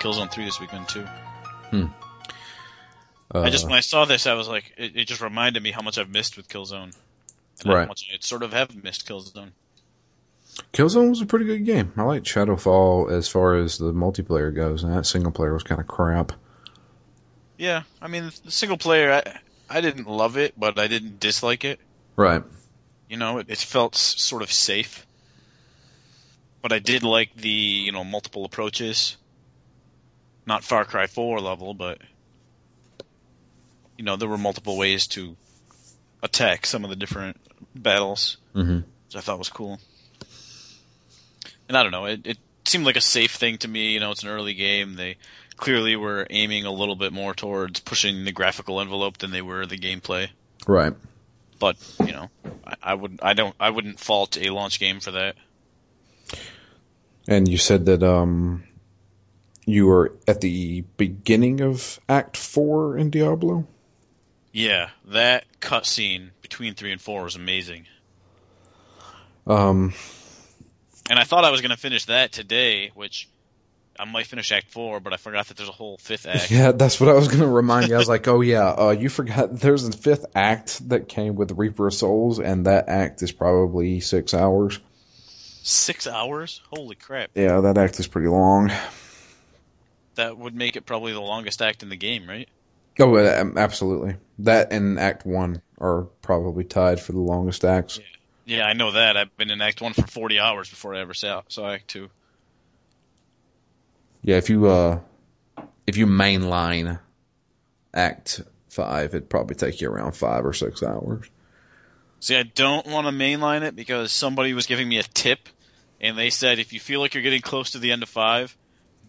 Killzone Three this weekend too. Hmm. Uh, I just when I saw this, I was like, it, it just reminded me how much I've missed with Killzone, and Right. how much I sort of have missed Killzone. Killzone was a pretty good game. I liked Shadowfall as far as the multiplayer goes, and that single player was kind of crap. Yeah, I mean, the single player, I I didn't love it, but I didn't dislike it. Right. You know, it, it felt s- sort of safe. But I did like the you know multiple approaches. Not Far Cry Four level, but you know there were multiple ways to attack some of the different battles, hmm which I thought was cool. And I don't know, it, it seemed like a safe thing to me. You know, it's an early game. They clearly were aiming a little bit more towards pushing the graphical envelope than they were the gameplay. Right. But you know, I, I would I don't I wouldn't fault a launch game for that. And you said that um, you were at the beginning of Act Four in Diablo. Yeah, that cutscene between three and four was amazing, Um, and I thought I was going to finish that today, which I might finish Act Four, but I forgot that there's a whole fifth act. yeah, that's what I was going to remind you. I was like, oh yeah, uh, you forgot there's a fifth act that came with Reaper of Souls, and that act is probably six hours. Six hours? Holy crap! Yeah, that act is pretty long. That would make it probably the longest act in the game, right? Oh, uh, um, absolutely. That and Act One are probably tied for the longest acts. Yeah, I know that. I've been in Act One for forty hours before I ever saw, saw Act Two. Yeah, if you uh, if you mainline Act Five, it'd probably take you around five or six hours. See, I don't want to mainline it because somebody was giving me a tip, and they said if you feel like you're getting close to the end of five,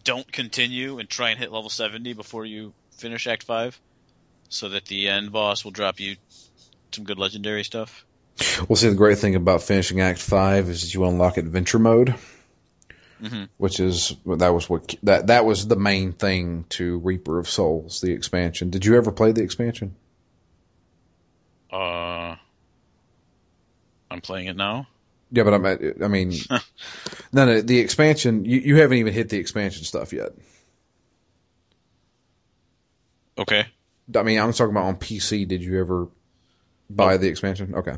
don't continue and try and hit level 70 before you finish Act 5, so that the end boss will drop you some good legendary stuff. Well, see, the great thing about finishing Act Five is that you unlock Adventure Mode, hmm which is that was what that that was the main thing to Reaper of Souls, the expansion. Did you ever play the expansion? Uh, I'm playing it now. Yeah, but I'm, I mean, no, no, the expansion. You, you haven't even hit the expansion stuff yet. Okay. I mean, I'm talking about on PC. Did you ever buy Nope. the expansion? Okay.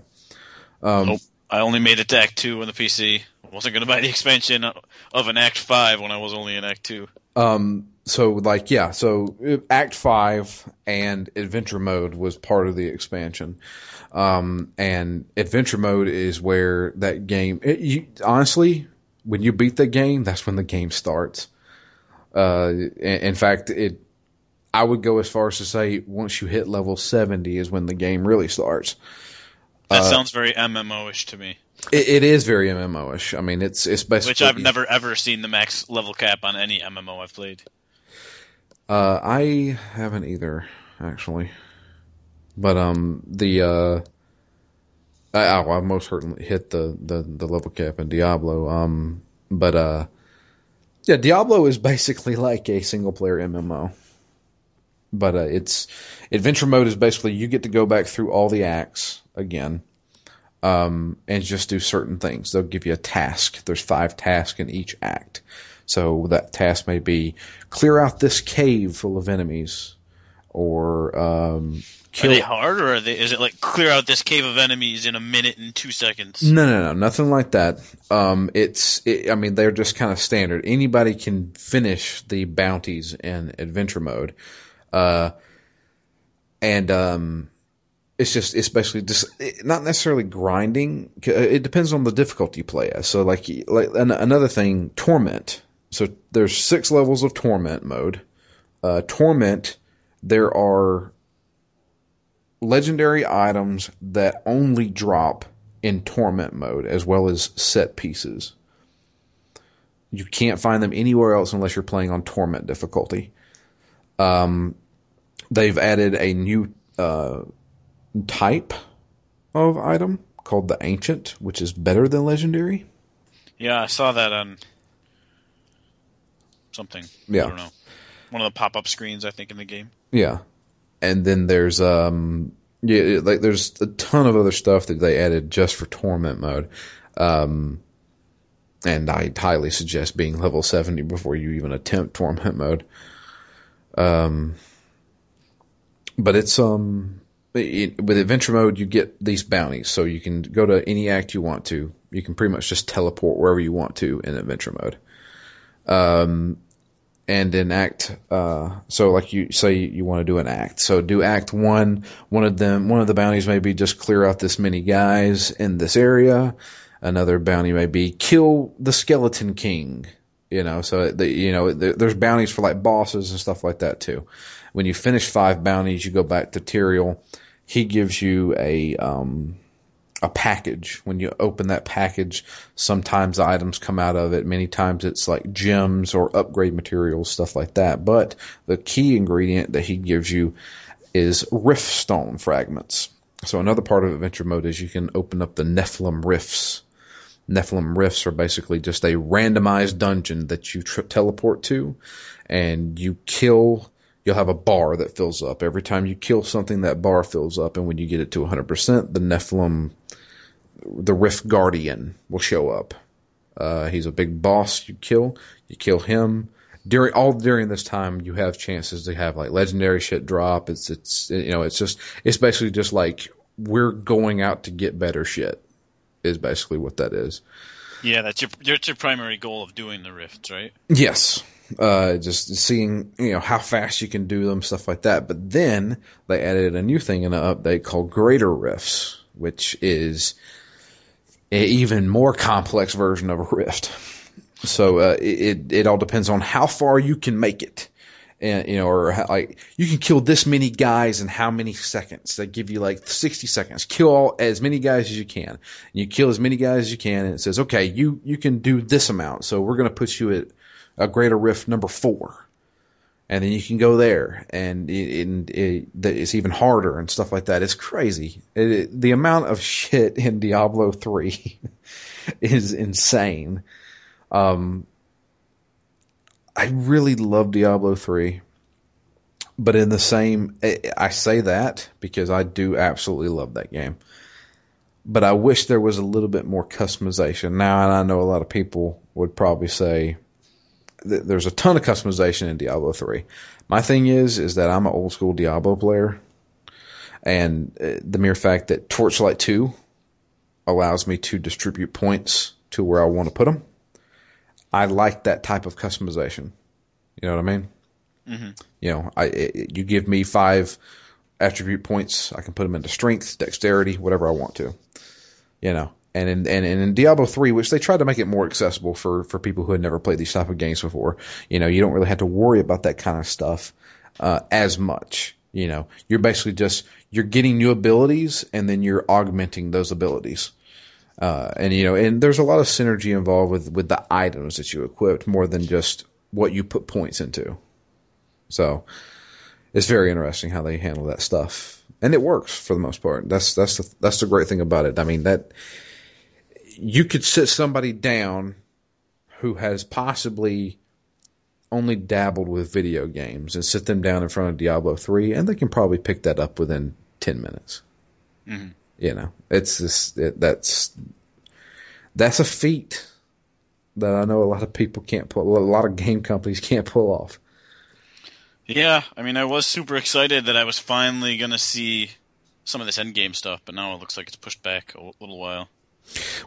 Um, Nope. I only made it to Act 2 on the PC. I wasn't going to buy the expansion of an Act 5 when I was only in Act 2. Um, so like, yeah, so Act Five and Adventure Mode was part of the expansion. Um, and Adventure Mode is where that game. It, you, honestly, when you beat the game, that's when the game starts. Uh, in, fact, it. I would go as far as to say once you hit level seventy is when the game really starts. That Uh, sounds very MMO-ish to me. It, it is very MMO-ish. I mean, it's it's basically Which I've never ever seen the max level cap on any MMO I've played. Uh, I haven't either, actually. But um, the uh, I, I most certainly hit the, the the level cap in Diablo. Um, but uh, yeah, Diablo is basically like a single player MMO. But uh, it's adventure mode is basically you get to go back through all the acts again, um, and just do certain things. They'll give you a task. There's five tasks in each act. So that task may be clear out this cave full of enemies, or um, Are kill. they hard, or are they, is it like clear out this cave of enemies in a minute and two seconds? No, no, no, nothing like that. Um, it's, it, I mean, they're just kind of standard. Anybody can finish the bounties in adventure mode, uh, and um, it's just, it's basically just it- not necessarily grinding. It depends on the difficulty you play as. So, like, like an, another thing, torment. So there's six levels of torment mode. Uh, torment, there are legendary items that only drop in torment mode as well as set pieces. You can't find them anywhere else unless you're playing on torment difficulty. Um, they've added a new uh, type of item called the ancient, which is better than legendary. Yeah, I saw that on something. Yeah. I don't know. One of the pop-up screens, I think, in the game. Yeah, and then there's um yeah like there's a ton of other stuff that they added just for torment mode. Um, and I highly suggest being level 70 before you even attempt torment mode. Um, but it's, um, it, with adventure mode, you get these bounties, so you can go to any act you want to. You can pretty much just teleport wherever you want to in adventure mode. Um, and in act, uh, so like you say you want to do an act. So do act one. One of them, one of the bounties may be just clear out this many guys in this area. Another bounty may be kill the skeleton king. You know, so the, you know, there's bounties for like bosses and stuff like that too. When you finish five bounties, you go back to Tyrael. He gives you a, um, a package. When you open that package, sometimes items come out of it. Many times it's like gems or upgrade materials, stuff like that. But the key ingredient that he gives you is riftstone fragments. So another part of adventure mode is you can open up the Nephilim rifts. Nephilim rifts are basically just a randomized dungeon that you teleport to and you kill you'll have a bar that fills up. Every time you kill something, that bar fills up, and when you get it to 100%, the Nephilim, the Rift Guardian, will show up. Uh, he's a big boss you kill. You kill him. During all during this time, you have chances to have like legendary shit drop. It's it's you know it's just it's basically just like we're going out to get better shit. Is basically what that is. Yeah, that's your that's your primary goal of doing the rifts, right? Yes, uh, just seeing you know how fast you can do them, stuff like that. But then they added a new thing in an update called Greater Rifts, which is an even more complex version of a rift. So uh, it it all depends on how far you can make it, and you know, or how, like you can kill this many guys in how many seconds. They give you like sixty seconds. Kill all, as many guys as you can. And you kill as many guys as you can, and it says, okay, you you can do this amount. So we're going to put you at a greater rift number four. And then you can go there and it, it, it's even harder and stuff like that. It's crazy. It, the amount of shit in Diablo 3 is insane. Um, I really love Diablo 3, but in the same, I say that because I do absolutely love that game. But I wish there was a little bit more customization. Now, and I know a lot of people would probably say, there's a ton of customization in Diablo 3. My thing is, is that I'm an old school Diablo player. And uh, the mere fact that Torchlight 2 allows me to distribute points to where I want to put them. I like that type of customization. You know what I mean? Mm-hmm. You know, I, it, you give me five attribute points. I can put them into strength, dexterity, whatever I want to. You know, and in, and, in Diablo 3, which they tried to make it more accessible for, for people who had never played these type of games before, you know, you don't really have to worry about that kind of stuff, uh, as much. You know, you're basically just, you're getting new abilities and then you're augmenting those abilities. Uh, and you know, and there's a lot of synergy involved with, with the items that you equipped more than just what you put points into. So it's very interesting how they handle that stuff. And it works for the most part. That's, that's the, that's the great thing about it. I mean, that, you could sit somebody down who has possibly only dabbled with video games and sit them down in front of Diablo 3 and they can probably pick that up within 10 minutes. Mm-hmm. You know, it's just, it, that's, that's a feat that I know a lot of people can't pull, a lot of game companies can't pull off. Yeah, I mean, I was super excited that I was finally going to see some of this endgame stuff, but now it looks like it's pushed back a little while.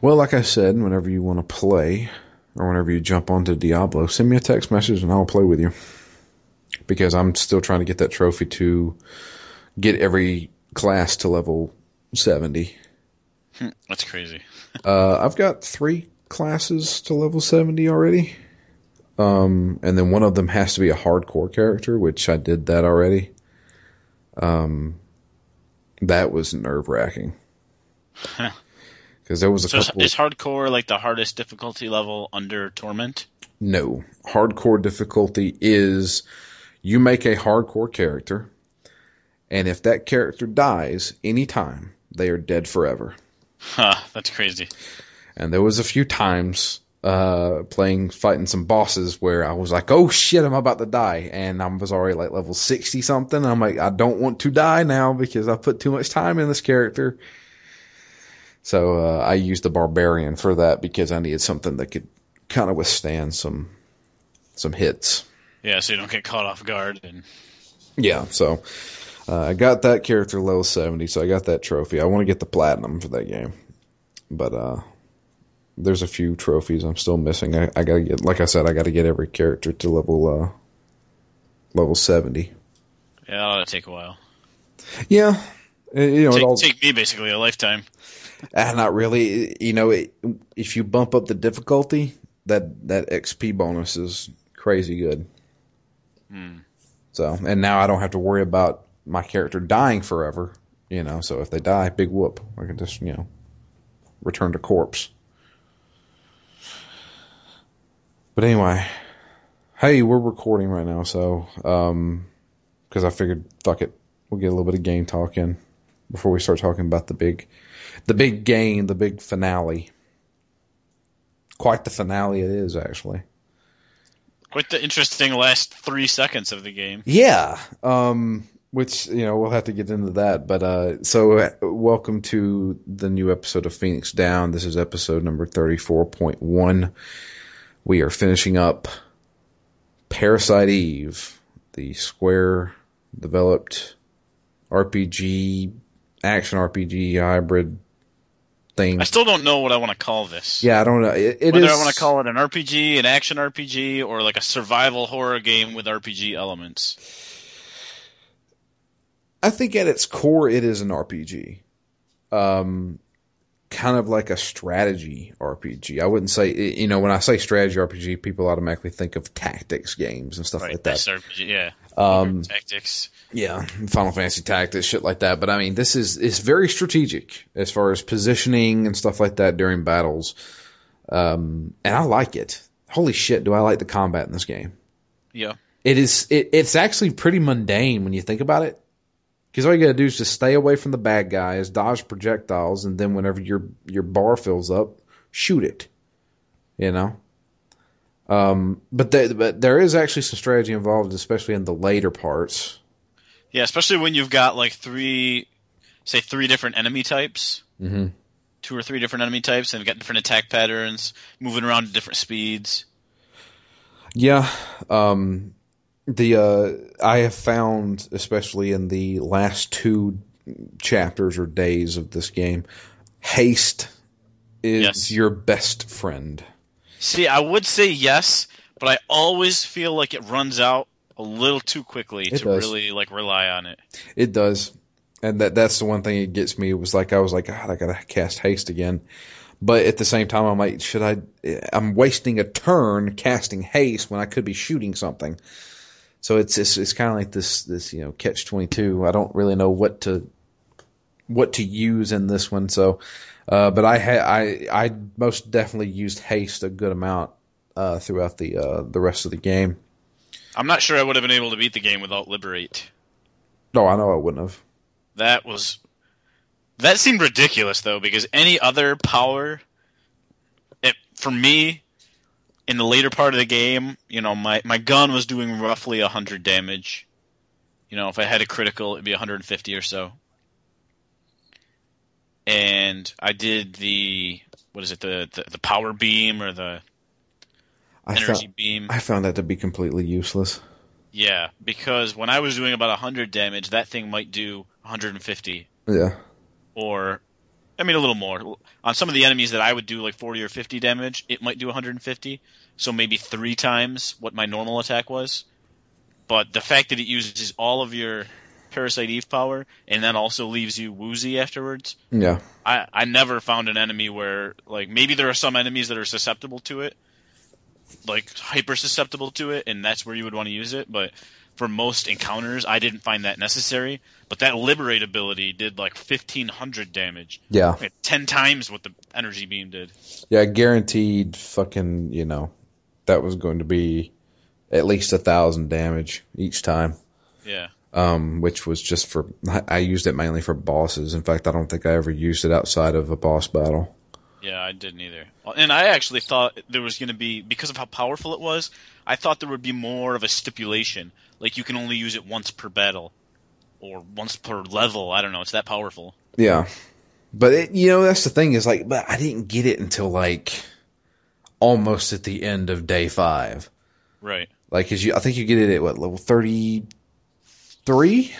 Well, like I said, whenever you want to play or whenever you jump onto Diablo, send me a text message and I'll play with you. Because I'm still trying to get that trophy to get every class to level 70. Hmm, that's crazy. uh, I've got three classes to level 70 already. Um, and then one of them has to be a hardcore character, which I did that already. Um, that was nerve wracking. Because there was a so couple. Is hardcore like the hardest difficulty level under Torment? No, hardcore difficulty is you make a hardcore character, and if that character dies anytime, they are dead forever. Huh, that's crazy. And there was a few times uh, playing fighting some bosses where I was like, "Oh shit, I'm about to die," and I was already like level sixty something. I'm like, I don't want to die now because I put too much time in this character. So uh, I used the barbarian for that because I needed something that could kind of withstand some some hits. Yeah, so you don't get caught off guard. And Yeah, so uh, I got that character level 70, so I got that trophy. I want to get the platinum for that game. But uh there's a few trophies I'm still missing. I, I gotta get, like I said, I gotta get every character to level uh level 70. yeah, that'll take a while. Yeah, uh, you know, it Take, all, take me basically a lifetime. Ah, not really. You know, it, if you bump up the difficulty, that that XP bonus is crazy good. Hmm. So, and now I don't have to worry about my character dying forever. You know, so if they die, big whoop. I can just you know return to corpse. But anyway, hey, we're recording right now, so um, because I figured, fuck it, we'll get a little bit of game talk in before we start talking about the big, the big game, the big finale. Quite the finale it is, actually. Quite the interesting last three seconds of the game. Yeah. Um, which, you know, we'll have to get into that. But, uh, so uh, welcome to the new episode of Phoenix Down. This is episode number 34.1. We are finishing up Parasite Eve, the Square developed RPG, action RPG hybrid thing. I still don't know what I want to call this. Yeah, I don't know. It, it Whether is- I want to call it an RPG, an action RPG, or like a survival horror game with RPG elements. I think at its core, it is an RPG. Um, kind of like a strategy RPG. I wouldn't say, you know, when I say strategy RPG, people automatically think of tactics games and stuff Right, like that. RPG, yeah. Um, Tactics. Yeah, Final Fantasy Tactics, shit like that. But I mean, this is it's very strategic as far as positioning and stuff like that during battles. Um, and I like it. Holy shit, do I like the combat in this game? Yeah. It is. It, it's actually pretty mundane when you think about it. Because all you gotta do is just stay away from the bad guys, dodge projectiles, and then whenever your your bar fills up, shoot it. You know. Um, but there, but there is actually some strategy involved, especially in the later parts. Yeah, especially when you've got like three, say three different enemy types. Mm-hmm. Two or three different enemy types, and you've got different attack patterns, moving around at different speeds. Yeah. Um, the uh, I have found, especially in the last two chapters or days of this game, haste is Yes. your best friend. See, I would say yes, but I always feel like it runs out a little too quickly It to does. really like rely on it. It does, and that that's the one thing it gets me. It was like I was like, God, I gotta cast haste again. But at the same time, I'm like, should I? I'm wasting a turn casting haste when I could be shooting something. So it's it's, it's kind of like this this you know catch twenty two. I don't really know what to what to use in this one. So, uh, but I ha- I I most definitely used haste a good amount uh, throughout the uh, the rest of the game. I'm not sure I would have been able to beat the game without Liberate. No, I know I wouldn't have. That was that seemed ridiculous though because any other power it for me in the later part of the game, you know, my my gun was doing roughly 100 damage. You know, if I had a critical, it'd be 150 or so. And I did the what is it the the, the power beam or the I energy found beam? I found that to be completely useless. Yeah, because when I was doing about 100 damage, that thing might do 150 Yeah. or I mean a little more. On some of the enemies that I would do like 40 or 50 damage, it might do 150. So maybe 3 times what my normal attack was. But the fact that it uses all of your Parasite Eve power and then also leaves you woozy afterwards, Yeah. I I never found an enemy where like maybe there are some enemies that are susceptible to it. Like hyper susceptible to it and that's where you would want to use it, but for most encounters, I didn't find that necessary. But that liberate ability did like fifteen hundred damage, Yeah. like ten times what the energy beam did. Yeah, guaranteed fucking, you know, that was going to be at least a thousand damage each time. Yeah, Um, which was just for, I- I used it mainly for bosses. In fact, I don't think I ever used it outside of a boss battle. Yeah, I didn't either. And I actually thought there was going to be because of how powerful it was. I thought there would be more of a stipulation, like you can only use it once per battle, or once per level. I don't know. It's that powerful. Yeah. But it, you know, that's the thing is like, but I didn't get it until like almost at the end of day five. Right. Like, cause you, I think you get it at what level thirty three.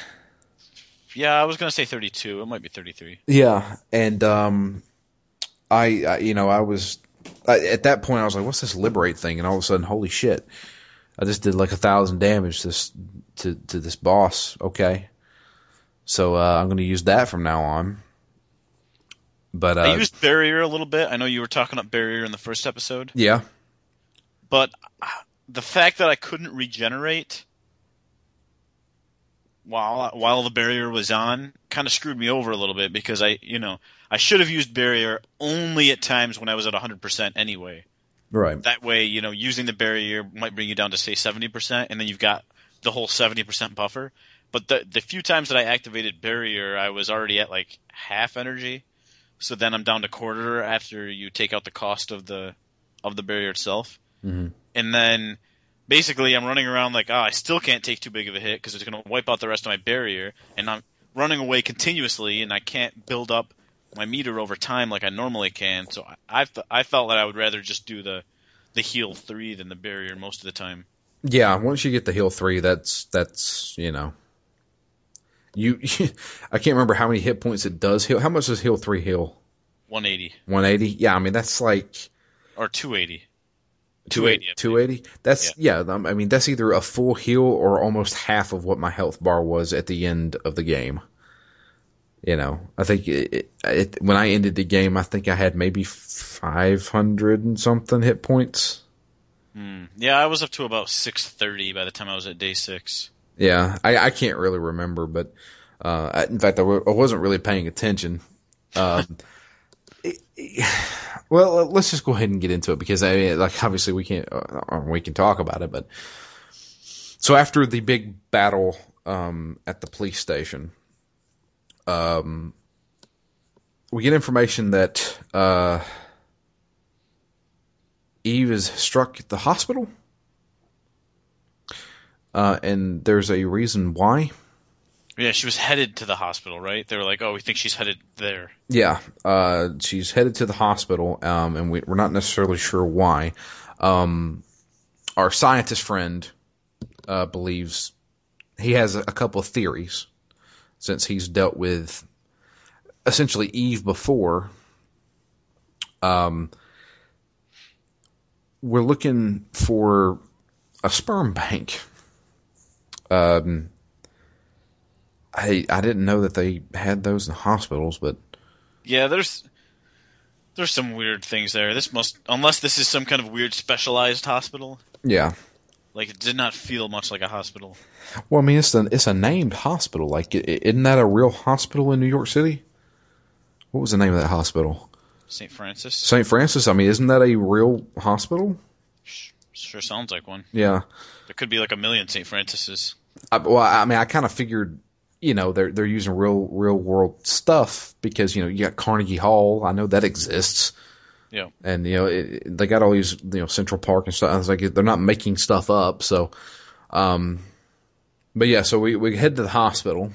Yeah, I was gonna say 32. It might be 33. Yeah, and um, I, I you know I was I, at that point I was like, what's this liberate thing? And all of a sudden, holy shit! I just did like a thousand damage this to to this boss. Okay, so uh, I'm going to use that from now on. But uh, I used barrier a little bit. I know you were talking up barrier in the first episode, yeah, but the fact that I couldn't regenerate while while the barrier was on kind of screwed me over a little bit because I, you know, I should have used barrier only at times when I was at 100% anyway. right, That way, you know, using the barrier might bring you down to say 70% and then you've got the whole 70% buffer. But the the few times that I activated barrier, I was already at like half energy. So then I'm down to quarter after you take out the cost of the of the barrier itself. Mhm. And then basically I'm running around like, oh, I still can't take too big of a hit because it's going to wipe out the rest of my barrier, and I'm running away continuously, and I can't build up my meter over time like I normally can. So I I, felt that I would rather just do the the heal three than the barrier most of the time. yeah. Once you get the heal three, that's that's you know. You, I can't remember how many hit points it does heal. How much does heal three heal? 180 One eighty. Yeah, I mean that's like or two eighty. 280. 280. that's yeah. um, i mean that's either a full heal or almost half of what my health bar was at the end of the game you know i think it, it, it, when i ended the game i think i had maybe 500 and something hit points Hmm. Yeah, I was up to about 630 by the time I was at day six. yeah i, I can't really remember but uh, I- in fact I w- I wasn't really paying attention um, well let's just go ahead and get into it because i mean like obviously we can't uh, we can talk about it but so after the big battle um, at the police station um, we get information that uh, eve is struck at the hospital uh, and there's a reason why Yeah, she was headed to the hospital, right? They were like, "Oh, we think she's headed there." Yeah, uh, she's headed to the hospital, um, and we, we're not necessarily sure why. Um, our scientist friend uh, believes he has a, a couple of theories since he's dealt with essentially Eve before. Um, we're looking for a sperm bank. Um, I I didn't know that they had those in hospitals, but Yeah, there's there's some weird things there. This must unless this is some kind of weird specialized hospital. yeah. Like it did not feel much like a hospital. Well, I mean, it's a it's a named hospital. Like, isn't that a real hospital in New York City? What was the name of that hospital? St. Francis St. Francis. I mean, isn't that a real hospital? Sure sounds like one. Yeah. There could be like a million St. Francis's. I, well, I mean, I kind of figured, you know, they're they're using real real world stuff because you know you got Carnegie Hall. I know that exists. Yeah. and you know it, they got all these you know Central Park and stuff. I was like, they're not making stuff up. So, um, but yeah, so we we head to the hospital,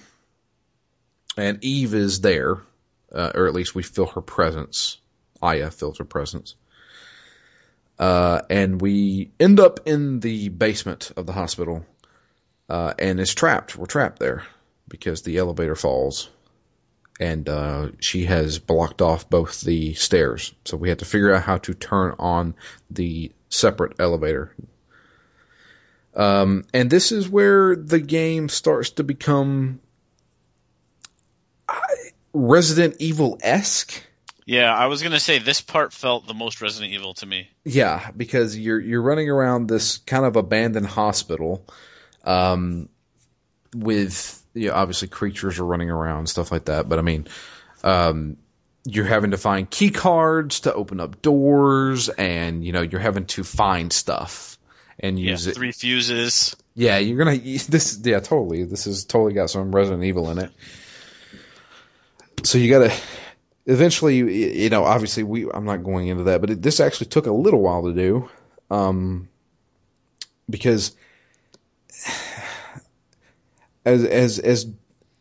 and Eve is there, uh, or at least we feel her presence. Aya feels her presence. Uh, and we end up in the basement of the hospital, uh, and it's trapped. We're trapped there because the elevator falls and uh, she has blocked off both the stairs. So we had to figure out how to turn on the separate elevator. Um, and this is where the game starts to become Resident Evil esque. Yeah, I was gonna say this part felt the most Resident Evil to me. Yeah, because you're you're running around this kind of abandoned hospital, um, with you know, obviously creatures are running around stuff like that. But I mean, um, you're having to find key cards to open up doors, and you know you're having to find stuff and Yeah, use it. three fuses. Yeah, you're gonna this. Yeah, totally. This has totally got some Resident Evil in it. So you gotta eventually, you- you know, obviously we. I'm not going into that, but it, this actually took a little while to do, um, because as as as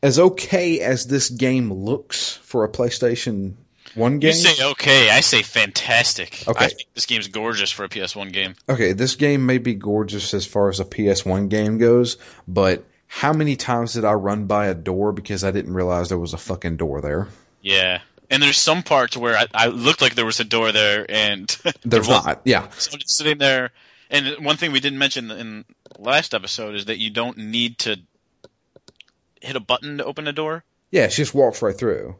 as okay as this game looks for a PlayStation one game. You say okay, I say fantastic. Okay. I think this game's gorgeous for a PS1 game. Okay, this game may be gorgeous as far as a PS1 game goes, but how many times did I run by a door because I didn't realize there was a fucking door there? Yeah. And there's some parts where I, I looked like there was a door there, and There's there wasn't. Yeah. So just sitting there. And one thing we didn't mention in last episode is that you don't need to hit a button to open a door. Yeah, she just walks right through.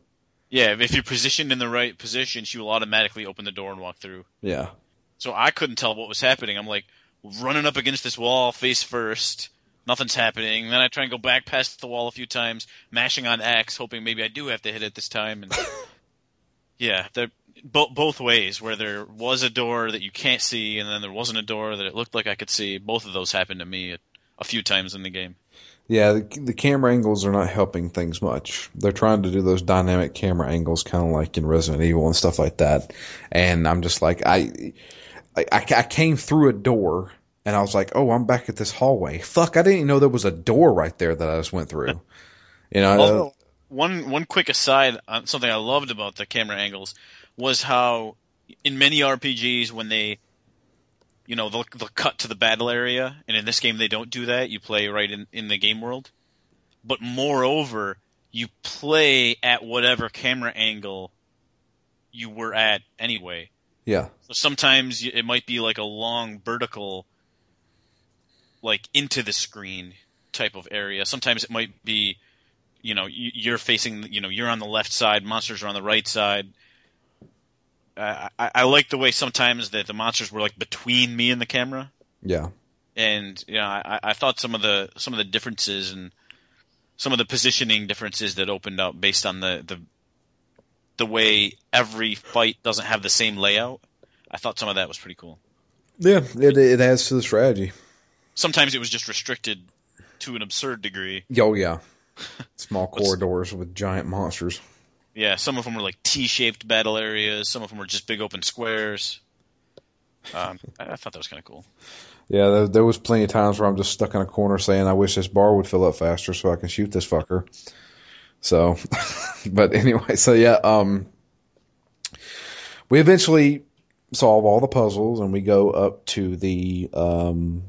Yeah, if you're positioned in the right position, she will automatically open the door and walk through. Yeah. So I couldn't tell what was happening. I'm like running up against this wall face first. Nothing's happening. Then I try and go back past the wall a few times, mashing on X, hoping maybe I do have to hit it this time. And yeah, they're bo- both ways. Where there was a door that you can't see, and then there wasn't a door that it looked like I could see. Both of those happened to me a, a few times in the game. Yeah, the, the camera angles are not helping things much. They're trying to do those dynamic camera angles, kind of like in Resident Evil and stuff like that. And I'm just like, I, I, I came through a door and I was like, oh, I'm back at this hallway. Fuck, I didn't even know there was a door right there that I just went through. You know, Although, one one quick aside on something I loved about the camera angles was how in many RPGs when they you know they'll, they'll cut to the battle area and in this game they don't do that. You play right in, in the game world. But moreover you play at whatever camera angle you were at anyway. Yeah, so sometimes it might be like a long vertical like into the screen type of area. Sometimes it might be you know you're facing you know you're on the left side monsters are on the right side I, I like the way sometimes that the monsters were like between me and the camera yeah, and you know I, I thought some of the some of the differences and some of the positioning differences that opened up based on the the the way every fight doesn't have the same layout I thought some of that was pretty cool yeah. It it adds to the strategy. sometimes it was just restricted to an absurd degree Oh yeah, small corridors with giant monsters. Yeah, some of them were like T-shaped battle areas. Some of them were just big open squares. Um, I, thought that was kind of cool. Yeah, there, there was plenty of times where I'm just stuck in a corner saying, "I wish this bar would fill up faster so I can shoot this fucker." So, but anyway, so yeah, um, we eventually solve all the puzzles and we go up to the um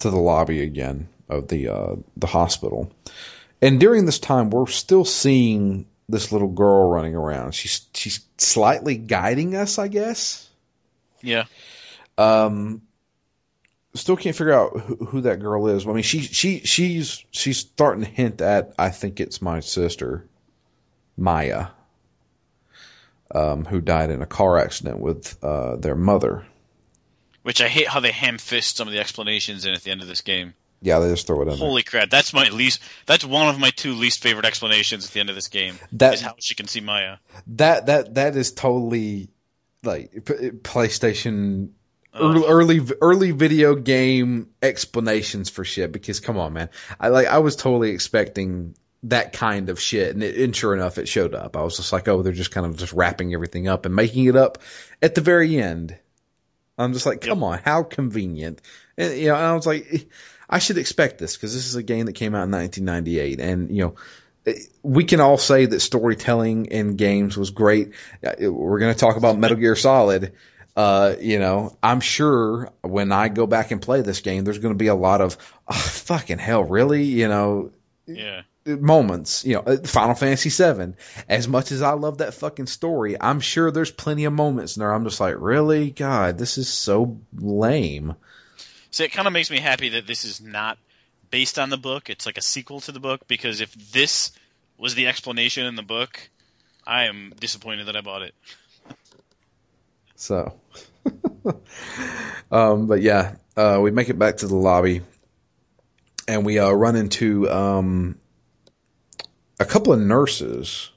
to the lobby again of the uh the hospital. And during this time, we're still seeing this little girl running around. She's she's slightly guiding us, I guess. Yeah, Um, still can't figure out who, who that girl is. I mean, she she she's she's starting to hint at. I think it's my sister, Maya, um, who died in a car accident with uh, their mother. which I hate how they ham fist some of the explanations in at the end of this game. Yeah, they just throw it in there. Holy crap! That's my least. That's one of my two least favorite explanations at the end of this game. That- is how she can see Maya. That that that is totally like PlayStation Ugh. early, early early video game explanations for shit. Because come on, man, I like I was totally expecting that kind of shit, and, it, and sure enough, it showed up. I was just like, oh, they're just kind of just wrapping everything up and making it up at the very end. I'm just like, come on, how convenient. And you know, and I was like, I should expect this because this is a game that came out in 1998, and you know we can all say that storytelling in games was great. Uh, We're going to talk about Metal Gear Solid. Uh, you know, I'm sure when I go back and play this game, there's going to be a lot of oh, fucking hell, really, you know, Yeah, moments. You know, uh, Final Fantasy VII. As much as I love that fucking story, I'm sure there's plenty of moments in there. I'm just like, really, God, this is so lame. So it kind of makes me happy that this is not based on the book. It's like a sequel to the book because if this was the explanation in the book, I am disappointed that I bought it. So, um, but yeah, uh, we make it back to the lobby, and we uh, run into um, a couple of nurses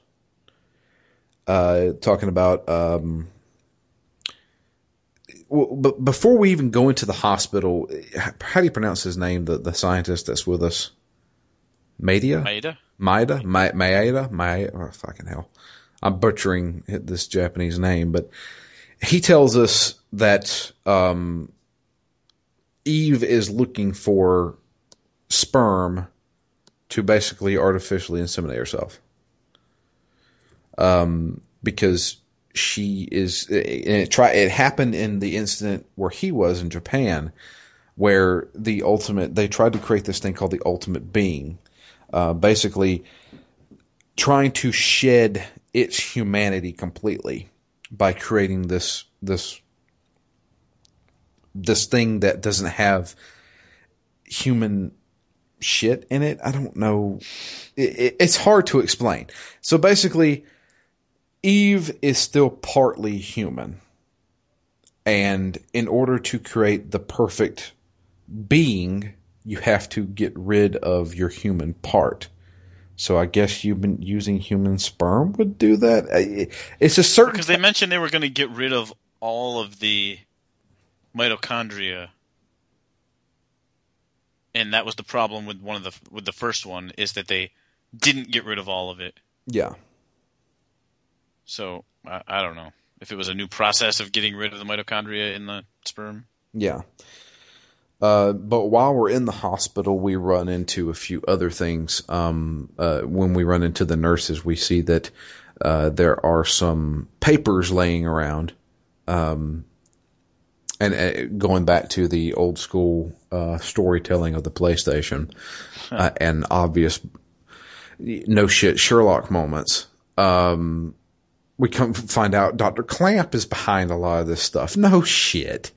uh, talking about. Um, but before we even go into the hospital, how do you pronounce his name? The the scientist that's with us, Maida. Maeda? Maeda, Ma- Maeda, Maeda, oh, fucking hell. I'm butchering this Japanese name, but he tells us that um, Eve is looking for sperm to basically artificially inseminate herself. Um, because she is. And it try it happened in the incident where he was in Japan, where the ultimate they tried to create this thing called the ultimate being, uh, basically trying to shed its humanity completely by creating this this this thing that doesn't have human shit in it. I don't know. It, it, it's hard to explain. So basically, Eve is still partly human. And in order to create the perfect being, you have to get rid of your human part. So I guess you've been using human sperm would do that. It's a certain because they mentioned they were going to get rid of all of the mitochondria, and that was the problem with one of the with the first one is that they didn't get rid of all of it. Yeah. So I, I don't know if it was a new process of getting rid of the mitochondria in the sperm. Yeah. Uh, but while we're in the hospital, we run into a few other things. Um, uh, when we run into the nurses, we see that uh, there are some papers laying around. Um, and uh, going back to the old school uh, storytelling of the PlayStation uh, and obvious no shit Sherlock moments. Um, we come find out Dr. Klamp is behind a lot of this stuff. No shit.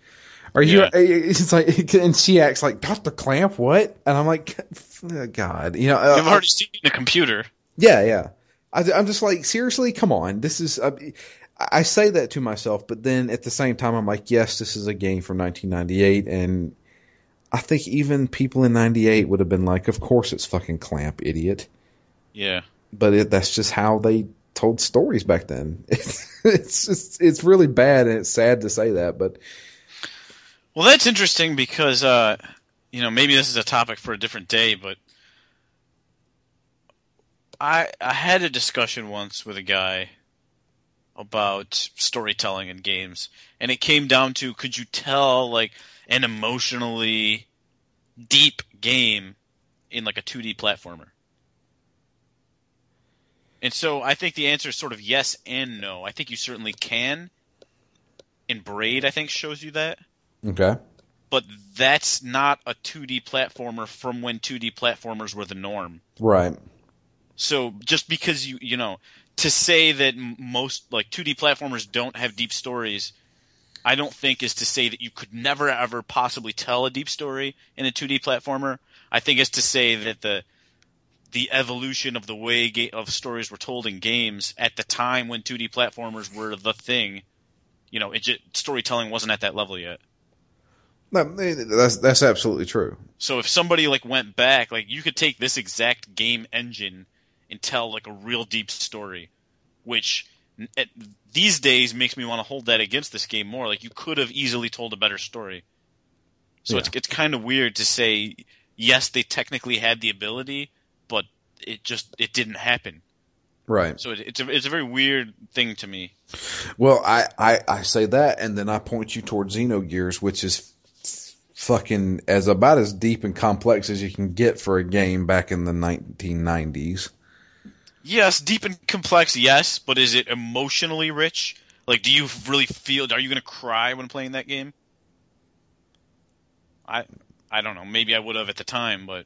Are you? Yeah. It's like, and she acts like Doctor Klamp. What? And I'm like, God, you know, uh, you've already seen the computer. Yeah, yeah. I, am just like, seriously, come on. This is. Uh, I say that to myself, but then at the same time, I'm like, yes, this is a game from 1998, and I think even people in '98 would have been like, of course, it's fucking Klamp, idiot. Yeah. But it, that's just how they told stories back then. it's just, it's really bad, and it's sad to say that, but well, that's interesting because uh, you know maybe this is a topic for a different day, but I I had a discussion once with a guy about storytelling in games, and it came down to could you tell like an emotionally deep game in like a 2D platformer? And so I think the answer is sort of yes and no. I think you certainly can. And Braid, I think, shows you that. Okay. But that's not a 2D platformer from when 2D platformers were the norm. Right. So just because you you know to say that most like 2D platformers don't have deep stories, I don't think is to say that you could never ever possibly tell a deep story in a 2D platformer. I think it's to say that the the evolution of the way ga- of stories were told in games at the time when 2D platformers were the thing, you know, it just, storytelling wasn't at that level yet. No, that's that's absolutely true. So if somebody like went back, like you could take this exact game engine and tell like a real deep story, which at, these days makes me want to hold that against this game more. Like you could have easily told a better story. So yeah. it's it's kind of weird to say yes, they technically had the ability, but it just it didn't happen. Right. So it, it's a it's a very weird thing to me. Well, I, I, I say that, and then I point you towards Xenogears, which is fucking as about as deep and complex as you can get for a game back in the 1990s. Yes, deep and complex, yes, but is it emotionally rich? Like, do you really feel? Are you going to cry when playing that game? I, I don't know. Maybe I would have at the time, but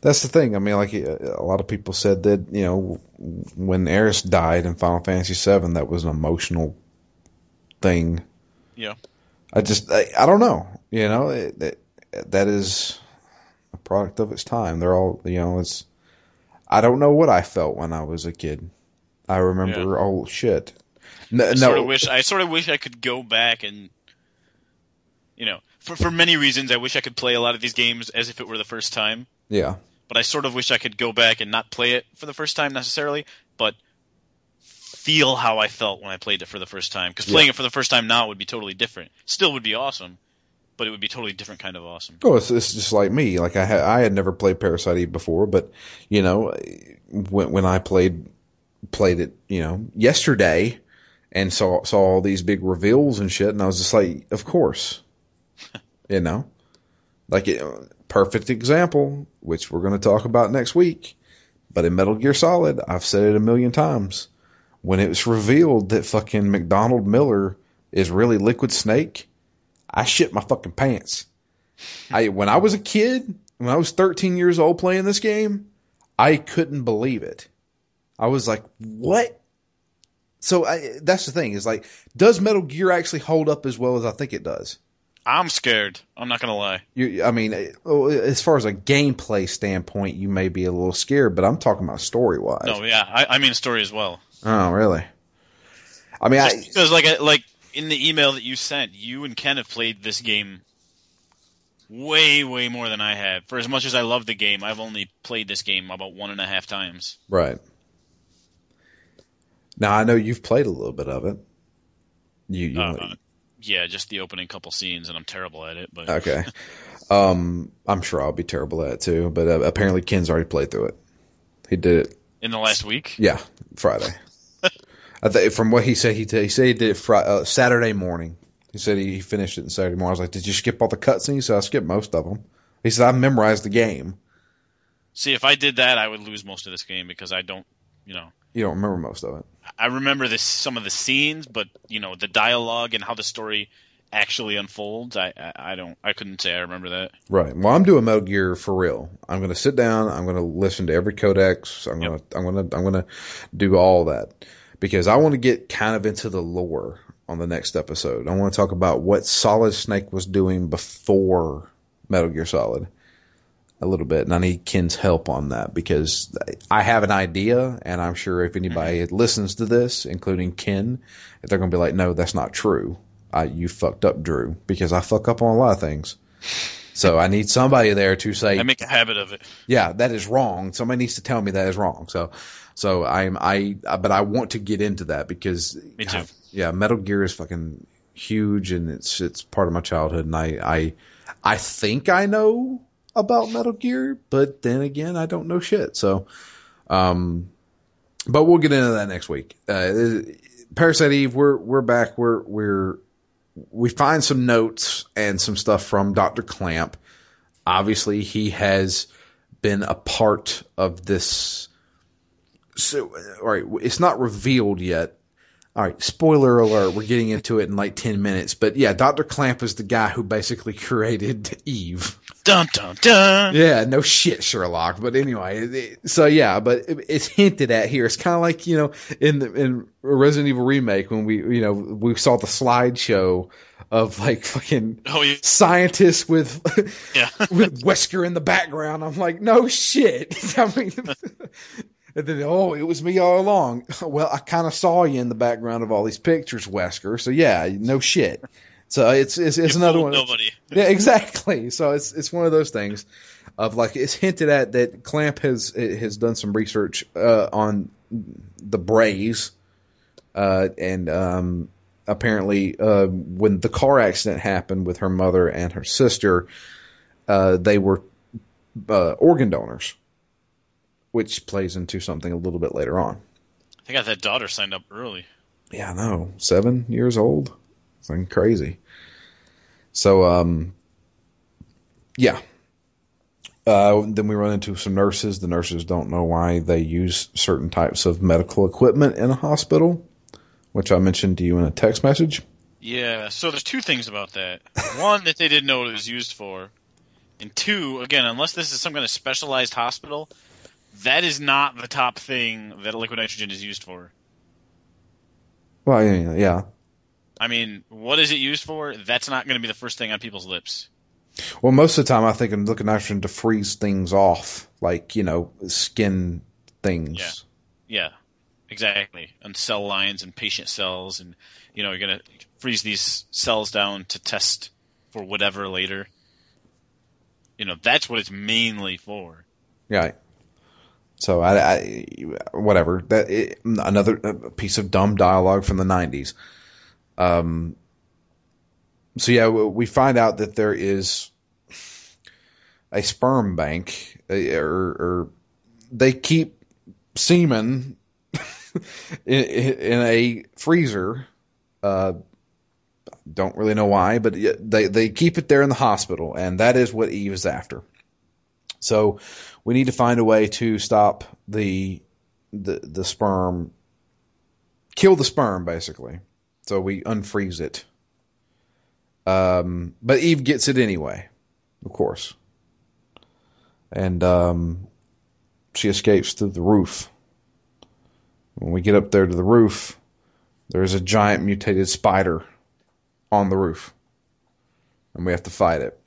that's the thing. I mean, like a lot of people said that you know when Aeris died in Final Fantasy VII, that was an emotional thing. Yeah. I just I, I don't know. You know, it, it, that is a product of its time. They're all you know. It's I don't know what I felt when I was a kid. I remember yeah. oh shit. No, I sort of wish I sort of wish I could go back and you know for for many reasons I wish I could play a lot of these games as if it were the first time. Yeah. But I sort of wish I could go back and not play it for the first time necessarily, but feel how I felt when I played it for the first time. Because playing yeah. it for the first time now would be totally different. Still would be awesome, but it would be totally different kind of awesome. Oh, it's, it's just like me. Like I had, I had never played Parasite Eve before, but you know, when when I played played it, you know, yesterday, and saw saw all these big reveals and shit, and I was just like, of course, you know, like it, perfect example, which we're going to talk about next week. But in Metal Gear Solid, I've said it a million times when it was revealed that fucking McDonnell Miller is really Liquid Snake, I shit my fucking pants. I when I was a kid, when I was 13 years old playing this game, I couldn't believe it. I was like, "What?" So I, that's the thing is like, does Metal Gear actually hold up as well as I think it does? I'm scared. I'm not gonna lie. You, I mean, as far as a gameplay standpoint, you may be a little scared, but I'm talking about story wise. No, yeah, I, I mean story as well. Oh, really? I mean, Just I, because like like in the email that you sent, you and Ken have played this game way way more than I have. For as much as I love the game, I've only played this game about one and a half times. right. Now I know you've played a little bit of it. You, you Uh, yeah, just the opening couple scenes, and I'm terrible at it. But okay? Um, I'm sure I'll be terrible at it too. But uh, apparently Ken's already played through it. He did it. in the last week, Yeah, Friday. I think from what he said, he, he said he did it Fri uh, Saturday morning. He said he, he finished it in Saturday morning. I was like, "Did you skip all the cutscenes?" Said, "I skipped most of them." He said, "I memorized the game." see if I did that, I would lose most of this game because I don't, you know. You don't remember most of it. I remember this some of the scenes, but you know the dialogue and how the story actually unfolds. I, I I don't I couldn't say I remember that. Right. Well, I'm doing Metal Gear for real. I'm going to sit down. I'm going to listen to every codex. I'm going to I'm going to I'm going to do all that because I want to get kind of into the lore on the next episode. I want to talk about what Solid Snake was doing before Metal Gear Solid a little bit, and I need Ken's help on that because I have an idea, and I'm sure if anybody mm-hmm. listens to this, including Ken, they're going to be like, "No, that's not true. I, you fucked up, Drew," because I fuck up on a lot of things. So I need somebody there to say, I make a habit of it. yeah, that is wrong. Somebody needs to tell me that is wrong. So, so I'm, I, but I want to get into that because, Me too. yeah, Metal Gear is fucking huge and it's, it's part of my childhood. And I, I, I think I know about Metal Gear, but then again, I don't know shit. So, um, but we'll get into that next week. Uh, Parasite Eve, we're, we're back. We're, we're, we find some notes and some stuff from Dr. Klamp. Obviously, he has been a part of this. So, all right, it's not revealed yet. All right, spoiler alert. We're getting into it in like 10 minutes. But yeah, Dr. Klamp is the guy who basically created Eve. Dun dun dun. Yeah, no shit, Sherlock. But anyway, it- so yeah, but it- it's hinted at here. It's kind of like you know in the in Resident Evil remake when we you know we saw the slideshow of like fucking Oh yeah. scientists with Yeah. with Wesker in the background. I'm like, no shit. I mean, and then oh, it was me all along. Well, I kind of saw you in the background of all these pictures, Wesker. So yeah, no shit. So it's it's, it's another one. Nobody. Yeah, exactly. So it's it's one of those things of like it's hinted at that Klamp has has done some research uh, on the Braves, uh, and um, apparently uh, when the car accident happened with her mother and her sister, uh, they were uh, organ donors, which plays into something a little bit later on. I got that daughter signed up early. Yeah, I know. Seven years old. Something crazy. So, um, yeah. Uh, then we run into some nurses. The nurses don't know why they use certain types of medical equipment in a hospital, which I mentioned to you in a text message. Yeah, so there's two things about that. One, that they didn't know what it was used for. And two, again, unless this is some kind of specialized hospital, that is not the top thing that liquid nitrogen is used for. Well, yeah, yeah. I mean, what is it used for? That's not going to be the first thing on people's lips. Well, most of the time I think I'm looking nitrogen to freeze things off, like, you know, skin things. Yeah. Yeah, exactly. And cell lines and patient cells, and you know, you're going to freeze these cells down to test for whatever later. You know, that's what it's mainly for. Right. So I, I whatever that it, another piece of dumb dialogue from the '90s. Um. So yeah, we we find out that there is a sperm bank, uh, or, or they keep semen in, in a freezer. Uh, don't really know why, but they they keep it there in the hospital, and that is what Eve is after. So we need to find a way to stop the the the sperm kill the sperm basically. So we unfreeze it. Um, but Eve gets it anyway, of course, and um, she escapes through the roof. When we get up there to the roof, there's a giant mutated spider on the roof, and we have to fight it.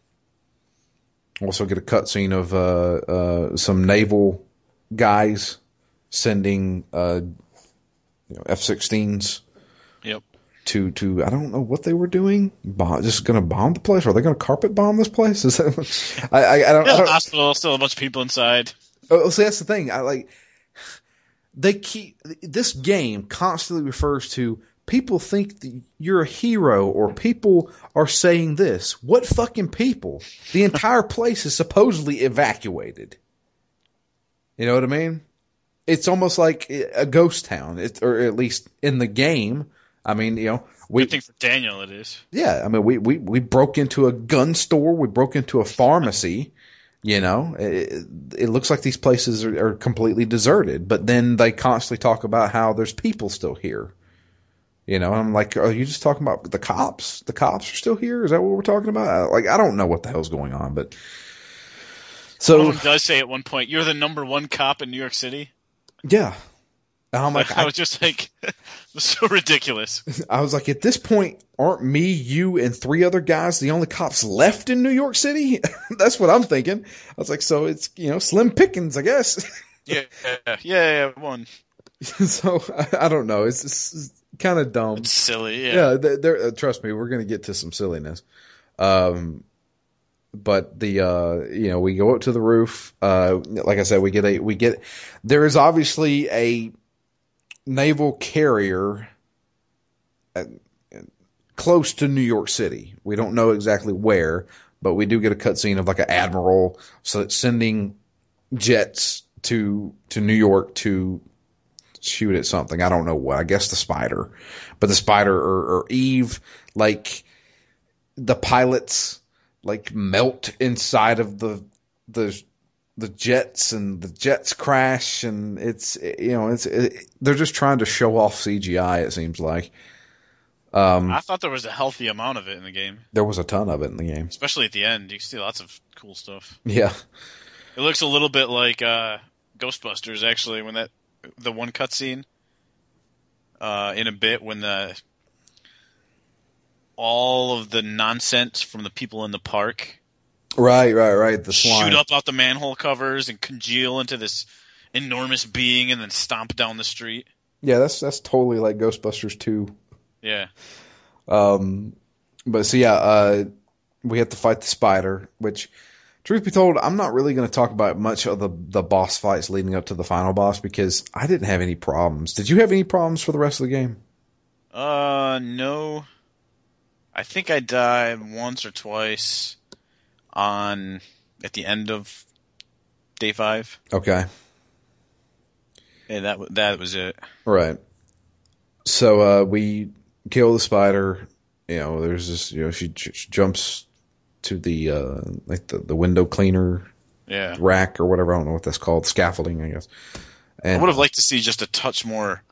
Also, get a cutscene of uh, uh, some naval guys sending uh, you know, F-16s Yep. to to I don't know what they were doing. Bomb, just going to bomb the place? Or are they going to carpet bomb this place? Is that, I, I, I don't. I Yeah, don't hospital, still a bunch of people inside. Oh, see, that's the thing. I like they keep this game constantly refers to people think that you're a hero or people are saying this. What fucking people? The entire place is supposedly evacuated. You know what I mean? It's almost like a ghost town, it, or at least in the game. I mean, you know, we Good thing for Daniel it is. yeah, I mean, we, we, we broke into a gun store. We broke into a pharmacy. You know, it, it looks like these places are, are completely deserted, but then they constantly talk about how there's people still here. You know, I'm like, are you just talking about the cops? The cops are still here? Is that what we're talking about? Uh, like, I don't know what the hell's going on, but so them does say at one point, "You're the number one cop in New York City." yeah. And I'm like, I I, was just like, was so ridiculous. I was like, at this point, aren't me, you, and three other guys the only cops left in New York City? That's what I'm thinking. I was like, so it's you know slim pickings, I guess. Yeah, yeah, yeah, one. so I, I don't know. It's, it's kind of dumb. It's silly. Yeah. Yeah, th- there. Uh, trust me, we're gonna get to some silliness. Um, but the uh, you know, we go up to the roof. Uh, like I said, we get a we get. There is obviously a naval carrier. At, close to New York City. We don't know exactly where, but we do get a cutscene of like an admiral so sending jets to to New York to shoot at something. I don't know what. I guess the spider, but the spider or, or Eve, like the pilots, like melt inside of the the the jets, and the jets crash, and it's you know it's it, they're just trying to show off CGI. It seems like. Um, I thought there was a healthy amount of it in the game, there was a ton of it in the game. especially at the end. You can see lots of cool stuff. Yeah, It looks a little bit like uh, Ghostbusters, actually, when that the one cutscene uh, in a bit when the all of the nonsense from the people in the park right, right, right. The slime. shoot up out the manhole covers and congeal into this enormous being and then stomp down the street. Yeah, that's that's totally like Ghostbusters two. Yeah. Um, but so yeah, uh, we have to fight the spider. Which, truth be told, I'm not really going to talk about much of the the boss fights leading up to the final boss because I didn't have any problems. Did you have any problems for the rest of the game? Uh, no. I think I died once or twice on at the end of day five. Okay, Yeah, that that was it. right. So uh, we kill the spider. You know, there's this. You know, she, she jumps to the uh, like the, the window cleaner Yeah. rack or whatever. I don't know what that's called. Scaffolding, I guess. I would have liked to see just a touch more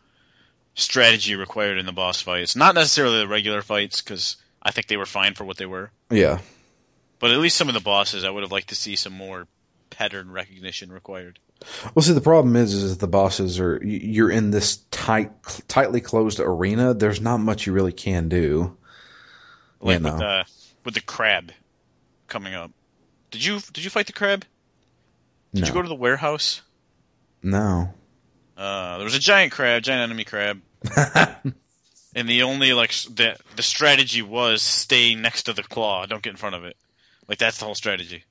strategy required in the boss fights. Not necessarily the regular fights, because I think they were fine for what they were. yeah, But at least some of the bosses, I would have liked to see some more pattern recognition required. Well, see, the problem is, is the bosses are you're in this tight, tightly closed arena. There's not much you really can do. Like You with the with the crab coming up. Did you did you fight the crab? Did No, you go to the warehouse? no. Uh, there was a giant crab, giant enemy crab, and the only like the the strategy was stay next to the claw, don't get in front of it. Like that's the whole strategy.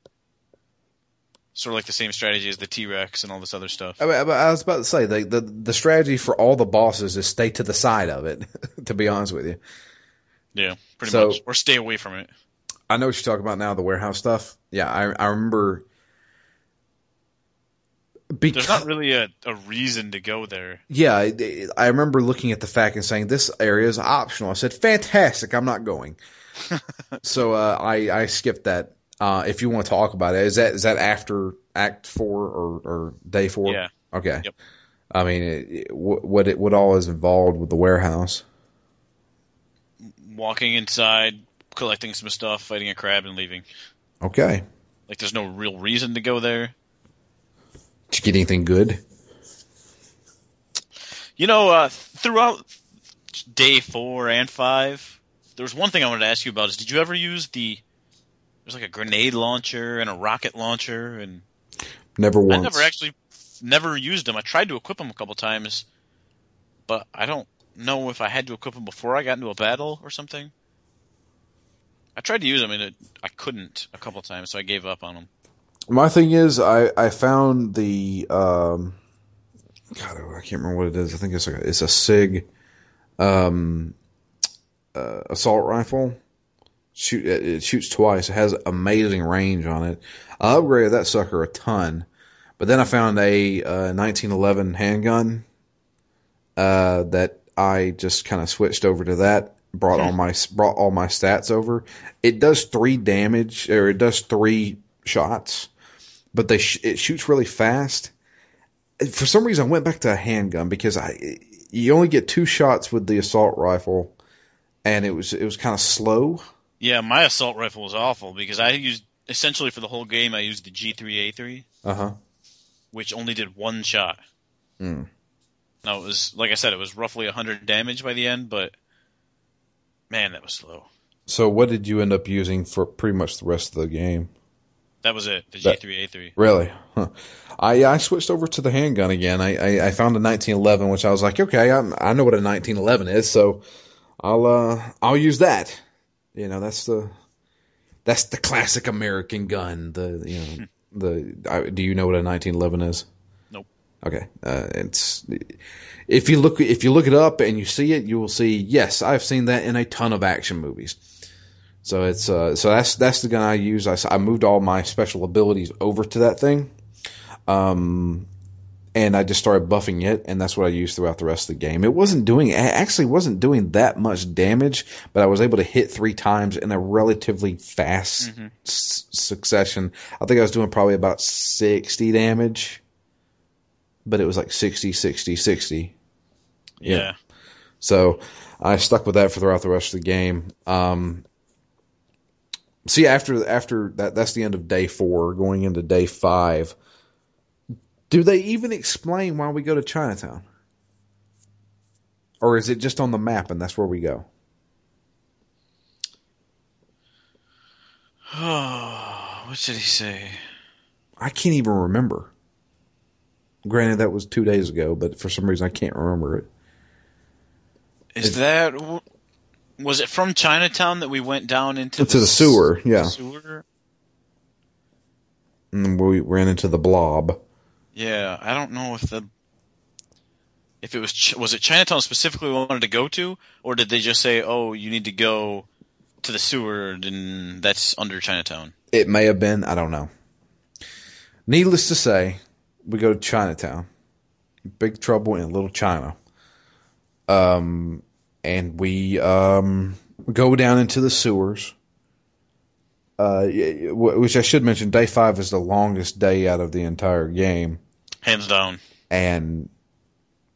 Sort of like the same strategy as the T Rex and all this other stuff. I, mean, I was about to say the, the the strategy for all the bosses is stay to the side of it. to be honest with you, Yeah, pretty So- much, or stay away from it. I know what you're talking about now. The warehouse stuff. Yeah, I I remember. There's not really a, a reason to go there. yeah, I, I remember looking at the fact and saying this area is optional. I said, "Fantastic! I'm not going." so uh, I I skipped that. Uh, if you want to talk about it, is that is that after Act Four or, or Day Four? Yeah. Okay. Yep. I mean, it, it, what it what all is involved with the warehouse? Walking inside, collecting some stuff, fighting a crab, and leaving. Okay. Like, there's no real reason to go there. Did you get anything good? You know, uh, throughout day four and five, there was one thing I wanted to ask you about. Is did you ever use the? There's like a grenade launcher and a rocket launcher, and Never once. I never actually, never used them. I tried to equip them a couple times, but I don't know if I had to equip them before I got into a battle or something. I tried to use them and it, I couldn't a couple times, so I gave up on them. My thing is, I I found the um, God, I can't remember what it is. I think it's a it's a Sig, um, uh, assault rifle. Shoot, it, it shoots twice. It has amazing range on it. I upgraded that sucker a ton, but then I found a uh, 1911 handgun uh, that I just kind of switched over to that. Brought all my brought all my stats over. It does three damage, or it does three shots, but they sh- it shoots really fast. For some reason, I went back to a handgun because I you only get two shots with the assault rifle, and it was it was kind of slow. Yeah, my assault rifle was awful because I used essentially for the whole game I used the G3A3, Uh huh. which only did one shot. Mm. Now it was like I said, it was roughly 100 damage by the end, but man, that was slow. So, what did you end up using for pretty much the rest of the game? That was it. The G3A3. Really? Huh. I I switched over to the handgun again. I, I, I found a 1911, which I was like, okay, I, I know what a 1911 is, so I'll uh I'll use that. You know, that's the that's the classic American gun. The you know the I, do you know what a 1911 is? Okay, uh, it's if you look if you look it up and you see it, you will see. Yes, I've seen that in a ton of action movies. So it's uh, so that's that's the gun I use. I, I moved all my special abilities over to that thing, um, and I just started buffing it, and that's what I used throughout the rest of the game. It wasn't doing it actually wasn't doing that much damage, but I was able to hit three times in a relatively fast s- succession. I think I was doing probably about sixty damage, but it was like 60, 60, 60. Yeah. Yeah. So I stuck with that for throughout the rest of the game. Um, see, after after that, that's the end of day four, going into day five. Do they even explain why we go to Chinatown, or is it just on the map and that's where we go? Oh, what did he say? I can't even remember. Granted, that was two days ago, but for some reason I can't remember it. Is that was it from Chinatown that we went down into To the sewer, yeah. Sewer? And then we ran into the blob. Yeah, I don't know if the if it was was it Chinatown specifically we wanted to go to, or did they just say, "Oh, you need to go to the sewer," and that's under Chinatown? It may have been. I don't know. Needless to say, we go to Chinatown. Big trouble in Little China. Um, and we um go down into the sewers. Uh, which I should mention, day five is the longest day out of the entire game, Hands down. and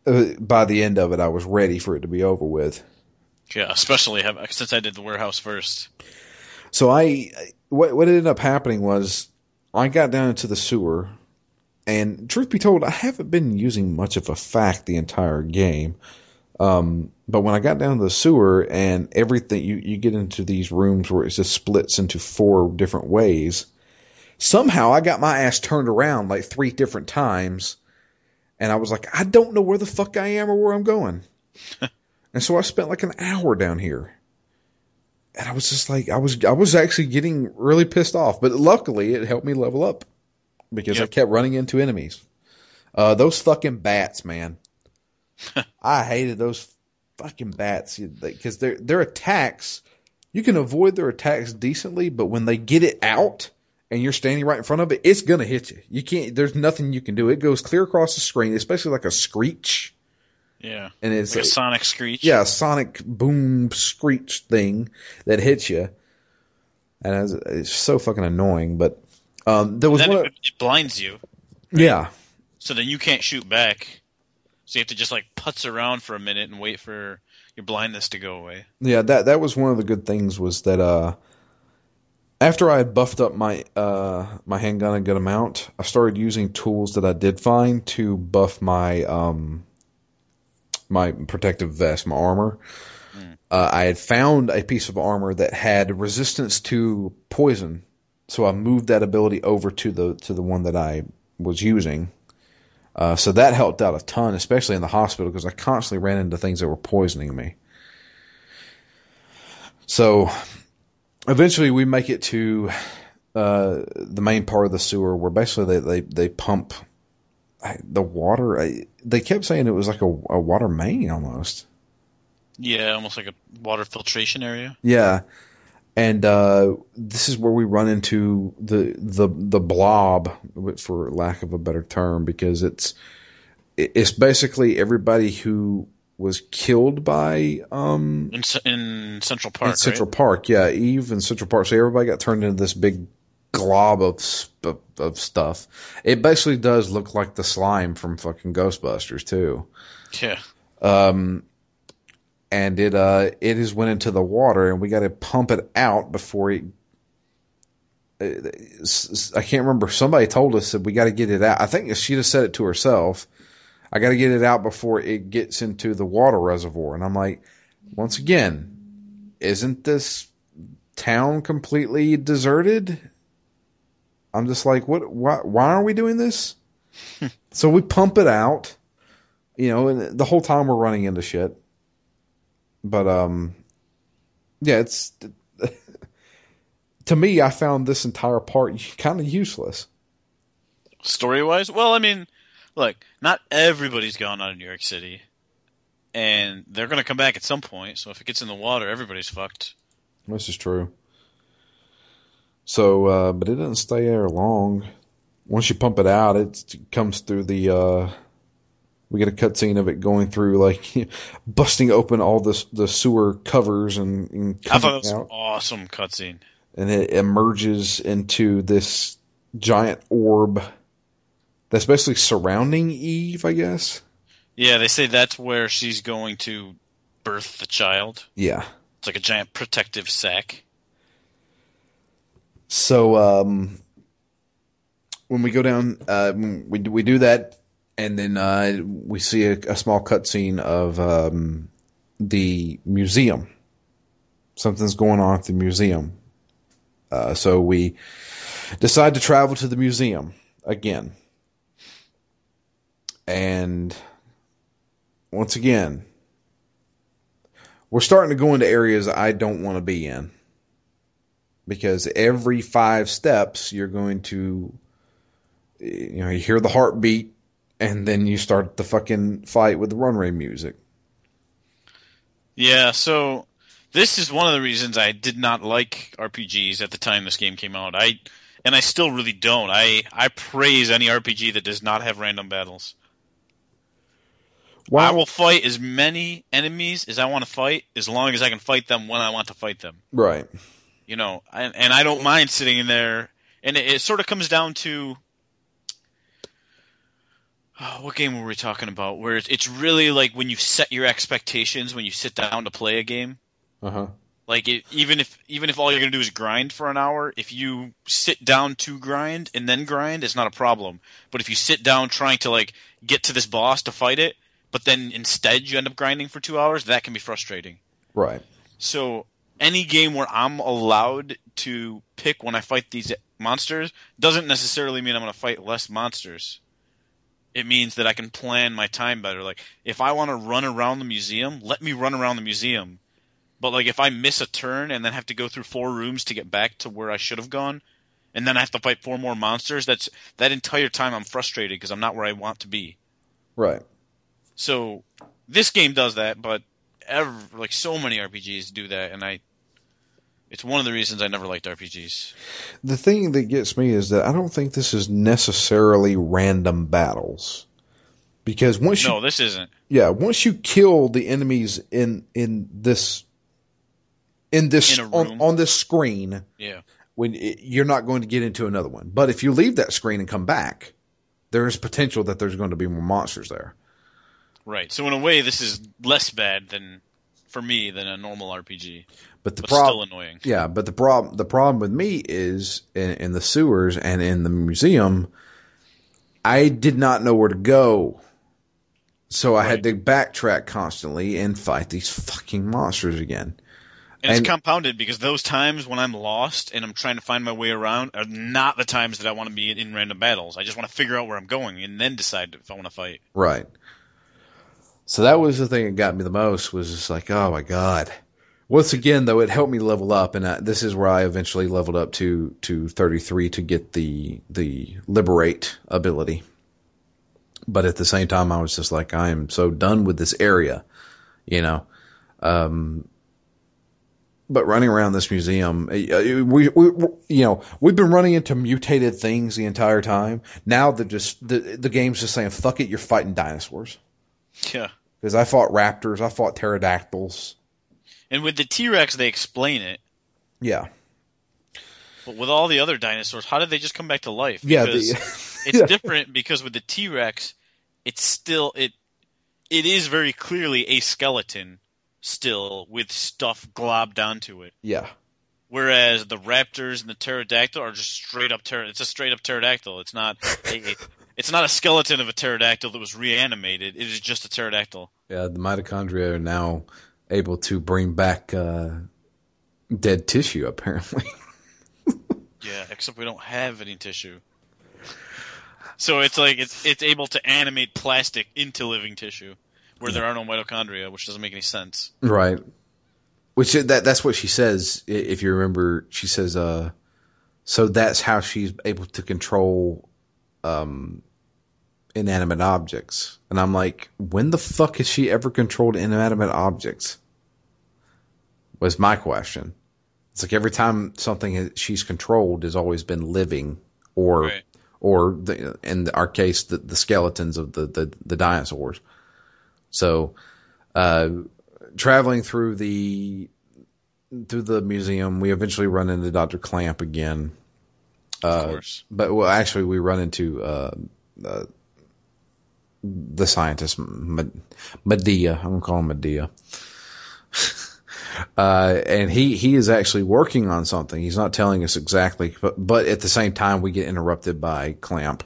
uh, by the end of it, I was ready for it to be over with. Yeah, especially since I did the warehouse first. So I, what what ended up happening was I got down into the sewer, and truth be told, I haven't been using much of a fact the entire game. Um, but when I got down to the sewer and everything, you you get into these rooms where it just splits into four different ways. Somehow I got my ass turned around like three different times, and I was like, I don't know where the fuck I am or where I'm going. and so I spent like an hour down here and I was just like, I was, I was actually getting really pissed off. But luckily, it helped me level up because I kept running into enemies. Uh, those fucking bats, man. I hated those fucking bats because their their attacks, you can avoid their attacks decently, but when they get it out and you're standing right in front of it, it's gonna hit you. You can't. There's nothing you can do. It goes clear across the screen, especially like a screech, Yeah, and it's like a sonic screech. yeah, a sonic boom screech thing that hits you, and it's, it's so fucking annoying. But um, there was then one, it, it blinds you, yeah, so then you can't shoot back. So you have to just like putz around for a minute and wait for your blindness to go away. Yeah, that that was one of the good things was that uh, after I had buffed up my uh, my handgun a good amount, I started using tools that I did find to buff my um, my protective vest, my armor. Uh, I had found a piece of armor that had resistance to poison, so I moved that ability over to the to the one that I was using. Uh, so that helped out a ton, especially in the hospital, because I constantly ran into things that were poisoning me. So eventually we make it to uh, the main part of the sewer where basically they, they, they pump the water. They kept saying it was like a, a water main almost. Yeah, almost like a water filtration area. Yeah. And uh, this is where we run into the the the blob, for lack of a better term, because it's it's basically everybody who was killed by um in, in Central Park. In Central right? Park, yeah, Eve in Central Park. So everybody got turned into this big glob of, of of stuff. It basically does look like the slime from fucking Ghostbusters too. Yeah. Um, and it uh it has went into the water and we got to pump it out before it I can't remember. Somebody told us that we got to get it out. I think she just said it to herself. I got to get it out before it gets into the water reservoir. And I'm like, once again, isn't this town completely deserted? I'm just like, what? Why? Why are we doing this? so we pump it out, you know, and the whole time we're running into shit. But um, yeah, it's to me. I found this entire part kind of useless. Story wise, well, I mean, look, not everybody's gone out of New York City, and they're going to come back at some point. So if it gets in the water, everybody's fucked. This is true. So, uh, but it doesn't stay there long. Once you pump it out, it comes through the uh, we get a cutscene of it going through like busting open all the the sewer covers and, and I thought it was out. an awesome cutscene. And it emerges into this giant orb that's basically surrounding Eve, I guess. Yeah, they say that's where she's going to birth the child. Yeah. It's like a giant protective sack. So um, when we go down, uh, we we do that and then uh, we see a, a small cutscene of um, the museum. Something's going on at the museum. Uh, so we decide to travel to the museum again. And once again, we're starting to go into areas I don't want to be in. Because every five steps, you're going to, you know, you hear the heartbeat and then you start the fucking fight with the runway music. Yeah, so this is one of the reasons I did not like RPGs at the time this game came out. I and I still really don't. I I praise any RPG that does not have random battles. Wow. I will fight as many enemies as I want to fight, as long as I can fight them when I want to fight them. Right. You know, and, and I don't mind sitting in there. And it, it sort of comes down to oh, what game were we talking about? Where it's really like when you set your expectations when you sit down to play a game. Uh huh. Like it, even if even if all you're gonna do is grind for an hour, if you sit down to grind and then grind, it's not a problem. But if you sit down trying to like get to this boss to fight it, but then instead you end up grinding for two hours, that can be frustrating. Right. So any game where I'm allowed to pick when I fight these monsters doesn't necessarily mean I'm going to fight less monsters it means that I can plan my time better. Like if I want to run around the museum, let me run around the museum. But like if I miss a turn and then have to go through four rooms to get back to where I should have gone, and then I have to fight four more monsters, that's that entire time I'm frustrated because I'm not where I want to be. Right. So this game does that, but ever like so many RPGs do that, and I it's one of the reasons I never liked RPGs. The thing that gets me is that I don't think this is necessarily random battles. Because once no, you No, this isn't. Yeah, once you kill the enemies in in this in this in on, on this screen, yeah. When it, you're not going to get into another one. But if you leave that screen and come back, there is potential that there's going to be more monsters there. Right. So in a way, this is less bad than for me than a normal RPG, But the but still problem, annoying. yeah, but the problem, the problem with me is in, in the sewers and in the museum, I did not know where to go. So I had to backtrack constantly and fight these fucking monsters again. And, it's compounded because those times when I'm lost and I'm trying to find my way around are not the times that I want to be in, in random battles. I just want to figure out where I'm going and then decide if I want to fight. Right. So that was the thing that got me the most was just like, oh my god. Once again, though, it helped me level up, and I, this is where I eventually leveled up to to 33 to get the the liberate ability. But at the same time, I was just like, I am so done with this area, you know. Um, but running around this museum, uh, we, we, we, you know, we've been running into mutated things the entire time. Now the just the the game's just saying, "Fuck it, you're fighting dinosaurs." Yeah. Because I fought raptors, I fought pterodactyls. And with the T Rex, they explain it. Yeah, But with all the other dinosaurs, how did they just come back to life? yeah, Because the, it's Yeah. different because with the T Rex, it's still it it is very clearly a skeleton still with stuff globbed onto it. yeah, Whereas the raptors and the pterodactyl are just straight up pter- it's a straight up pterodactyl. It's not a, it's not a skeleton of a pterodactyl that was reanimated. It is just a pterodactyl. yeah. The mitochondria are now able to bring back uh, dead tissue. Apparently, Yeah, except we don't have any tissue. So it's like it's it's able to animate plastic into living tissue where there are no mitochondria, which doesn't make any sense. right? Which that that's what she says. If you remember, she says, uh, "So that's how she's able to control um, inanimate objects." And I'm like, when the fuck has she ever controlled inanimate objects? Was my question. It's like every time something she's controlled has always been living, or Right. or the, in our case, the, the skeletons of the, the, the dinosaurs. So, uh, traveling through the through the museum, we eventually run into Doctor Klamp again. Of course. But well, actually, we run into uh, uh, the scientist Medea. I'm gonna call him Medea. uh, and he he is actually working on something. He's not telling us exactly, but but at the same time, we get interrupted by Klamp.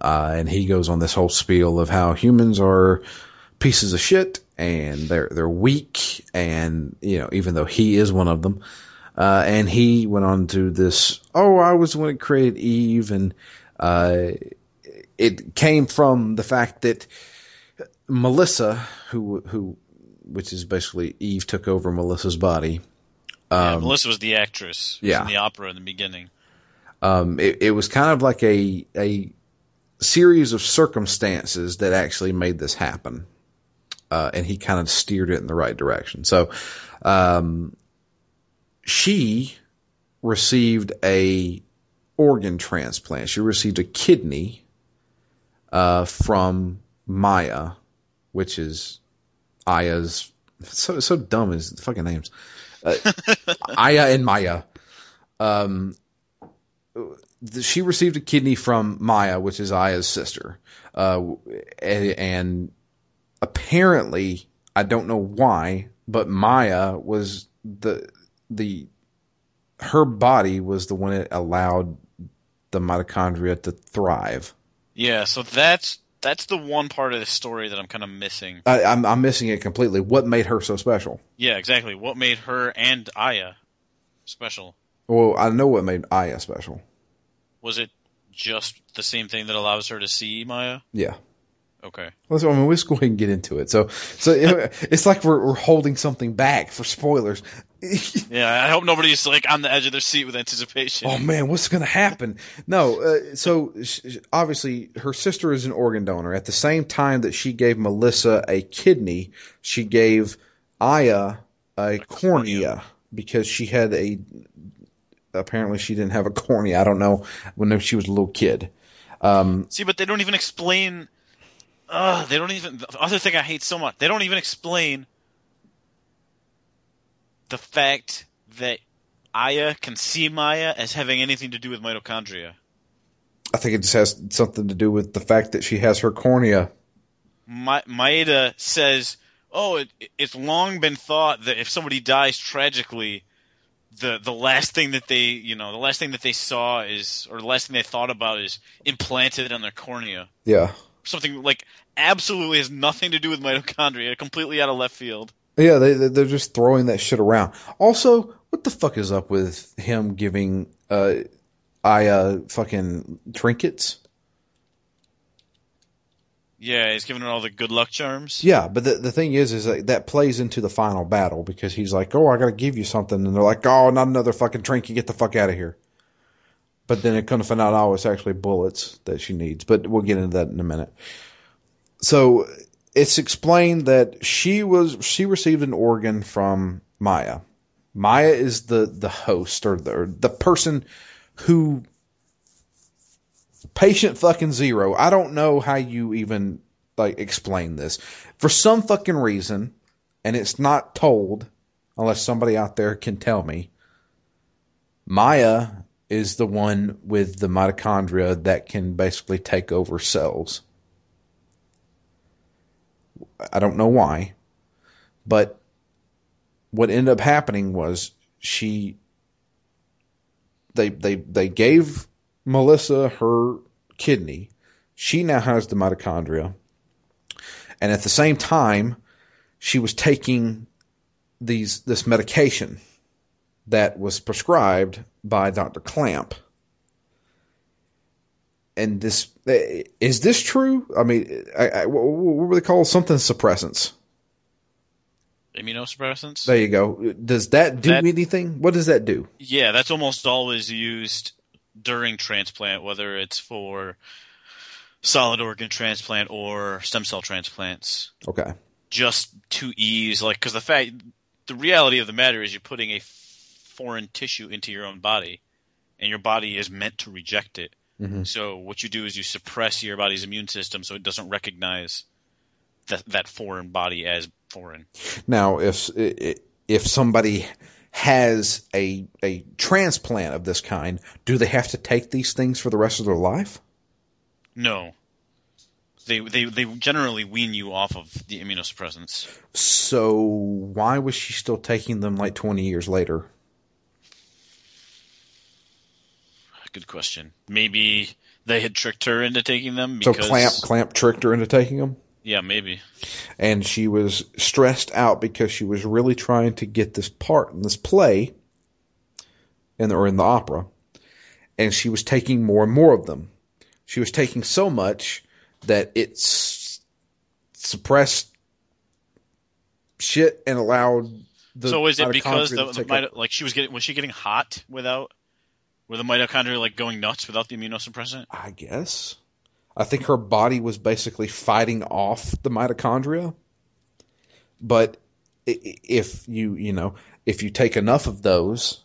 Uh, and he goes on this whole spiel of how humans are pieces of shit and they're they're weak and you know even though he is one of them uh, and he went on to this oh I was the one that created Eve and uh, it came from the fact that Melissa who who which is basically Eve took over Melissa's body yeah, Melissa was the actress. was yeah. in the opera in the beginning. um, it, it was kind of like a a series of circumstances that actually made this happen, uh, and he kind of steered it in the right direction. So, um, she received a organ transplant. She received a kidney uh, from Maya, which is Aya's. So so dumb is the fucking names. Uh, Aya and Maya. Um, she received a kidney from Maya, which is Aya's sister, uh, and, and apparently, I don't know why, but Maya was the the her body was the one that allowed the mitochondria to thrive. Yeah, so that's that's the one part of the story that I'm kind of missing. I, I'm I'm missing it completely. What made her so special? Yeah, exactly. What made her and Aya special? Well, I know what made Aya special. Was it just the same thing that allows her to see Maya? Yeah. Okay. Let's, I mean, let's go ahead and get into it. So, so it- it's like we're, we're holding something back for spoilers. Yeah, I hope nobody's like on the edge of their seat with anticipation. oh man, what's going to happen? No, uh, so obviously her sister is an organ donor. At the same time that she gave Melissa a kidney, she gave Aya a cornea because she had a. Apparently, she didn't have a cornea. I don't know when she was a little kid. See, but they don't even explain. Ugh, they don't even. The other thing I hate so much, they don't even explain the fact that Aya can see Maya as having anything to do with mitochondria. I think it just has something to do with the fact that she has her cornea. Ma- Maeda says, "Oh, it, it's long been thought that if somebody dies tragically, the the last thing that they you know the last thing that they saw is or the last thing they thought about is implanted on their cornea. Yeah. Something like absolutely has nothing to do with mitochondria, completely out of left field. Yeah, they they- they're just throwing that shit around. Also, what the fuck is up with him giving uh Aya fucking trinkets? Yeah, he's giving her all the good luck charms. Yeah, but the the thing is, is that, that plays into the final battle because he's like, "Oh, I got to give you something," and they're like, "Oh, not another fucking trinket! Get the fuck out of here!" But then it comes to find out, oh, it's actually bullets that she needs. But we'll get into that in a minute. So it's explained that she was she received an organ from Maya. Maya is the the host or the, or the person who patient fucking zero. I don't know how you even like explain this. For some fucking reason, and it's not told unless somebody out there can tell me. Maya is the one with the mitochondria that can basically take over cells. I don't know why, but what ended up happening was she they they they gave Melissa her kidney. She now has the mitochondria. And at the same time, she was taking these this medication that was prescribed by Dr. Klamp. And this eh, is this true? I mean, I, I, what what were they called? Something suppressants. Immunosuppressants. There you go. Does that do That- anything? What does that do? Yeah, that's almost always used during transplant, whether it's for solid organ transplant or stem cell transplants, Okay. just to ease, like, because the fact, the reality of the matter is you're putting a foreign tissue into your own body, and your body is meant to reject it. Mhm. So what you do is you suppress your body's immune system so it doesn't recognize that that foreign body as foreign. Now, if if somebody has a a transplant of this kind, do they have to take these things for the rest of their life? No. They, they they generally wean you off of the immunosuppressants. So why was she still taking them like 20 years later? Good question. Maybe they had tricked her into taking them So because Klamp Klamp tricked her into taking them, yeah, maybe. and she was stressed out because she was really trying to get this part in this play, in the, or in the opera, and she was taking more and more of them. She was taking so much that it suppressed shit and allowed the. so is it because the, the take mito- up- like she was getting was she getting hot without were the mitochondria like going nuts without the immunosuppressant? I guess. I think her body was basically fighting off the mitochondria. But if you, you know, if you take enough of those,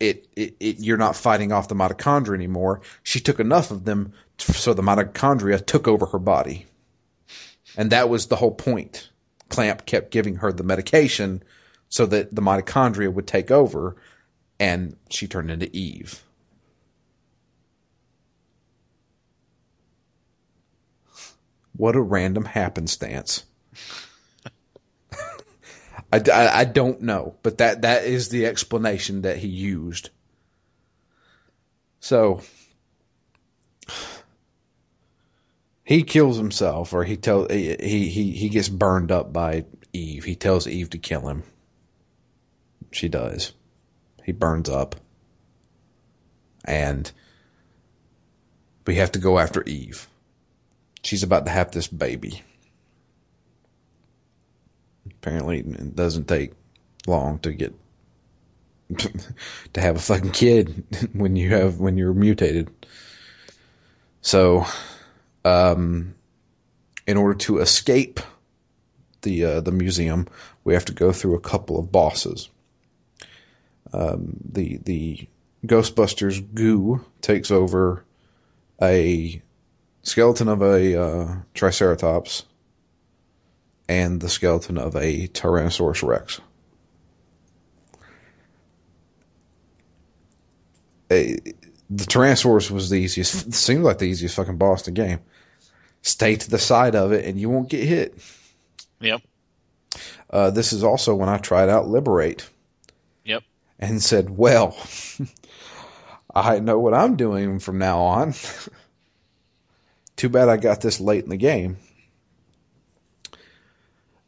it, it, it you're not fighting off the mitochondria anymore. She took enough of them so the mitochondria took over her body. And that was the whole point. Klamp kept giving her the medication so that the mitochondria would take over and she turned into Eve. What a random happenstance. I, I, I don't know, but that, that is the explanation that he used. So he kills himself, or he tell he he he gets burned up by Eve. He tells Eve to kill him. She does. He burns up, and we have to go after Eve. She's about to have this baby. Apparently, it doesn't take long to get to have a fucking kid when you have when you're mutated. So, um, in order to escape the uh, the museum, we have to go through a couple of bosses. Um, the the Ghostbusters goo takes over a skeleton of a uh, Triceratops and the skeleton of a Tyrannosaurus Rex. A, the Tyrannosaurus was the easiest. Seemed like the easiest fucking boss in the game. stay to the side of it and you won't get hit. Yep. Uh, this is also when I tried out Liberate Yep. and said, well, I know what I'm doing from now on. Too bad I got this late in the game.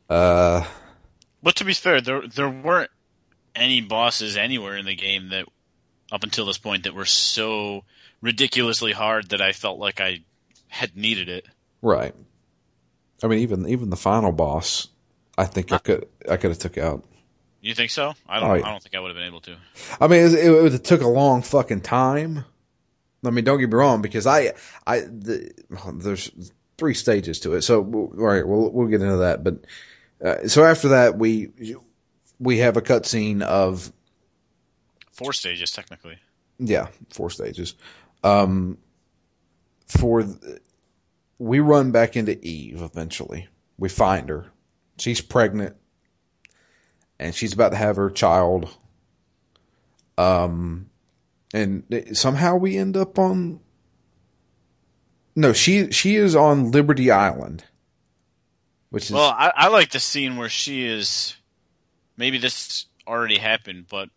Uh, But to be fair, there there weren't any bosses anywhere in the game that up until this point that were so ridiculously hard that I felt like I had needed it. right. I mean, even even the final boss, I think I could I could have took out. You think so? I don't. Oh, yeah. I don't think I would have been able to. I mean, it, it, it took a long fucking time. I mean, don't get me wrong, because I, I, the, there's three stages to it. So, all right, we'll we'll get into that. But uh, so after that, we we have a cutscene of Four stages technically. yeah, four stages. Um, for th- we run back into Eve eventually. We find her. She's pregnant, and she's about to have her child. Um, and somehow we end up on. No, she she is on Liberty Island, which is Well, I, I like the scene where she is. Maybe this already happened, but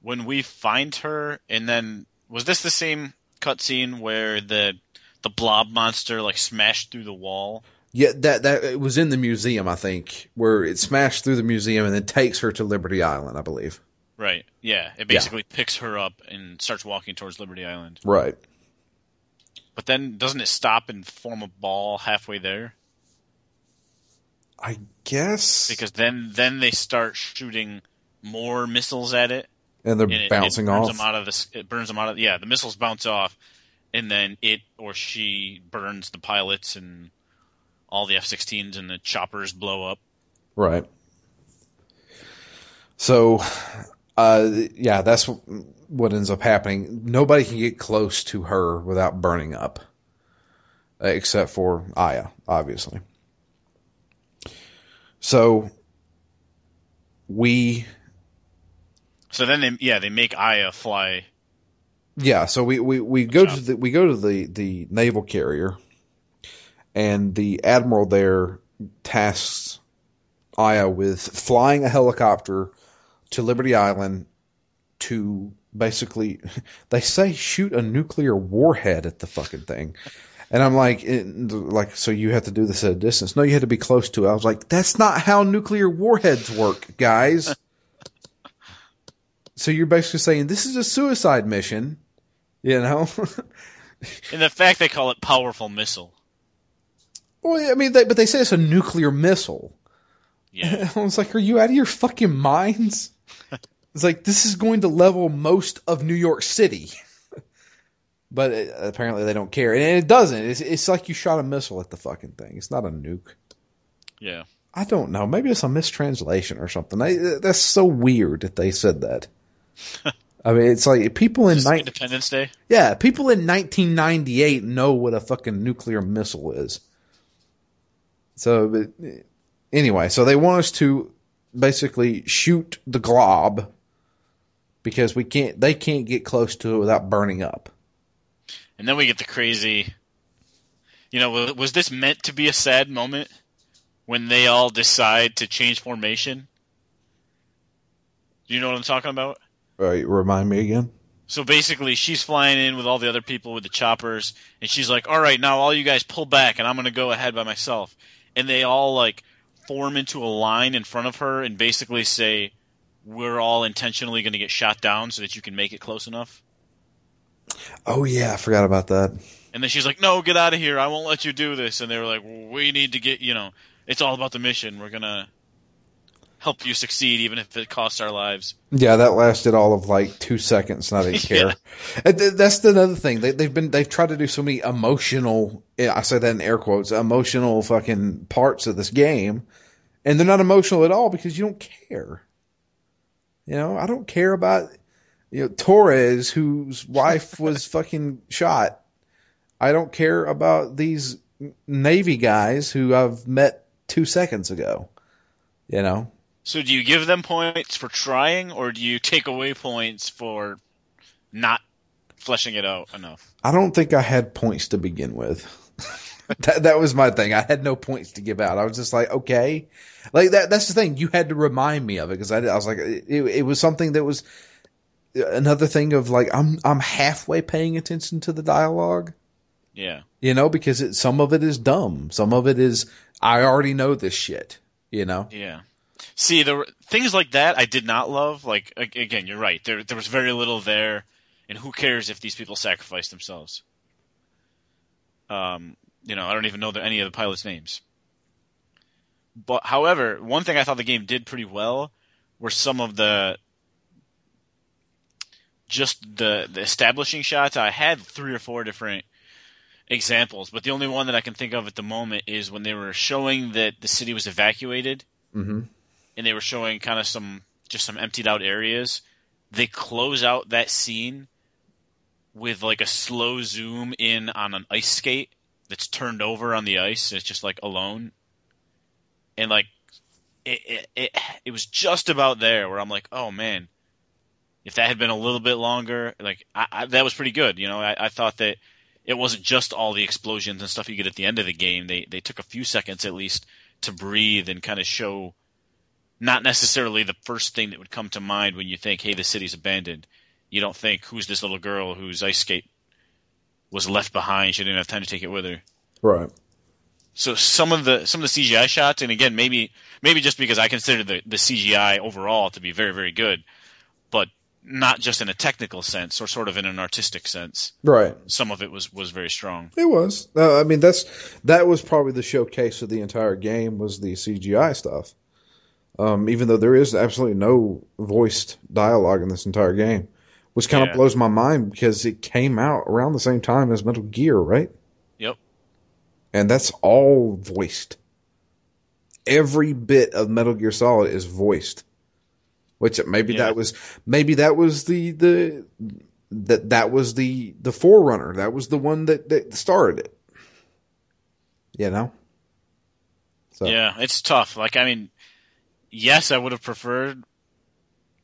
when we find her, and then was this the same cutscene where the the blob monster like smashed through the wall? yeah that that it was in the museum I think where it smashed through the museum and then takes her to Liberty Island I believe. Right. Yeah. It basically picks her up and starts walking towards Liberty Island. Right. But then doesn't it stop and form a ball halfway there? I guess Because then then they start shooting more missiles at it. and they're and it, bouncing it burns off. them out of the it burns them out of yeah the missiles bounce off and then it or she burns the pilots and all the F-16s and the choppers blow up Right. So, uh, yeah, that's what ends up happening. Nobody can get close to her without burning up, uh, except for Aya, obviously. So, we so then they yeah they make Aya fly Yeah, so we, we, we go to the we go to the, the naval carrier, and the admiral there tasks Aya with flying a helicopter to Liberty Island to basically they say shoot a nuclear warhead at the fucking thing. And I'm like, it, like, so you have to do this at a distance? No, you had to be close to it. I was like, that's not how nuclear warheads work, guys. so you're basically saying this is a suicide mission, you know? and the fact they call it powerful missile well, I mean, they, but they say it's a nuclear missile. yeah I was like, are you out of your fucking minds? It's like, this is going to level most of New York City. but it, apparently they don't care. And it doesn't. It's, it's like you shot a missile at the fucking thing. It's not a nuke. yeah I don't know. Maybe it's a mistranslation or something. I, that's so weird that they said that. I mean, it's like people in ni- Independence Day yeah, people in 1998 know what a fucking nuclear missile is. So, but, anyway, so they want us to basically shoot the glob because we can't. They can't get close to it without burning up. and then we get the crazy you know was, this meant to be a sad moment when they all decide to change formation do you know what I'm talking about right, remind me again. So basically, she's flying in with all the other people with the choppers, and she's like, "All right, now all you guys pull back, and I'm gonna go ahead by myself." And they all like form into a line in front of her, and basically say, "We're all intentionally gonna get shot down so that you can make it close enough." Oh yeah, I forgot about that. And then she's like, "No, get out of here! I won't let you do this." And they were like, "We need to get, you know, it's all about the mission. We're gonna help you succeed, even if it costs our lives." Yeah, that lasted all of like two seconds, and I didn't care. And th- That's the other thing. They, they've been they've tried to do so many emotional. I say that in air quotes. Emotional fucking parts of this game, and they're not emotional at all because you don't care. You know, I don't care about you know Torres, whose wife was fucking shot. I don't care about these Navy guys who I've met two seconds ago. You know, So do you give them points for trying, or do you take away points for not fleshing it out enough? I don't think I had points to begin with. that that was my thing. I had no points to give out. I was just like, okay, like that. That's the thing. You had to remind me of it because I, I was like, it, it was something that was another thing of like I'm I'm halfway paying attention to the dialogue. Yeah. You know, because it, some of it is dumb. Some of it is I already know this shit. You know. Yeah. See, there were things like that I did not love. Like again, you're right. There there was very little there, and who cares if these people sacrifice themselves? Um, you know, I don't even know any of the pilots' names. But however, one thing I thought the game did pretty well were some of the just the, the establishing shots. I had three or four different examples, but the only one that I can think of at the moment is when they were showing that the city was evacuated, mm-hmm. And they were showing kind of some just some emptied out areas. They close out that scene with like a slow zoom in on an ice skate that's turned over on the ice. And it's just like alone, and like it, it, it, it was just about there where I'm like, oh man, if that had been a little bit longer, like I, I, that was pretty good. You know, I, I thought that it wasn't just all the explosions and stuff you get at the end of the game. They they took a few seconds at least to breathe and kind of show not necessarily the first thing that would come to mind when you think, hey, the city's abandoned. You don't think who's this little girl whose ice skate was left behind. She didn't have time to take it with her. Right. So some of the some of the CGI shots, and again, maybe maybe just because I consider the the CGI overall to be very very good, but not just in a technical sense or sort of in an artistic sense. Right. Some of it was was very strong. It was. Uh, I mean, that's that was probably the showcase of the entire game was the CGI stuff. Um, even though there is absolutely no voiced dialogue in this entire game, which kind Yeah. of blows my mind because it came out around the same time as Metal Gear, right? Yep. And that's all voiced. Every bit of Metal Gear Solid is voiced. Which maybe Yeah. that was maybe that was the the that that was the the forerunner. That was the one that that started it. You know. So Yeah, it's tough. Like I mean, yes, I would have preferred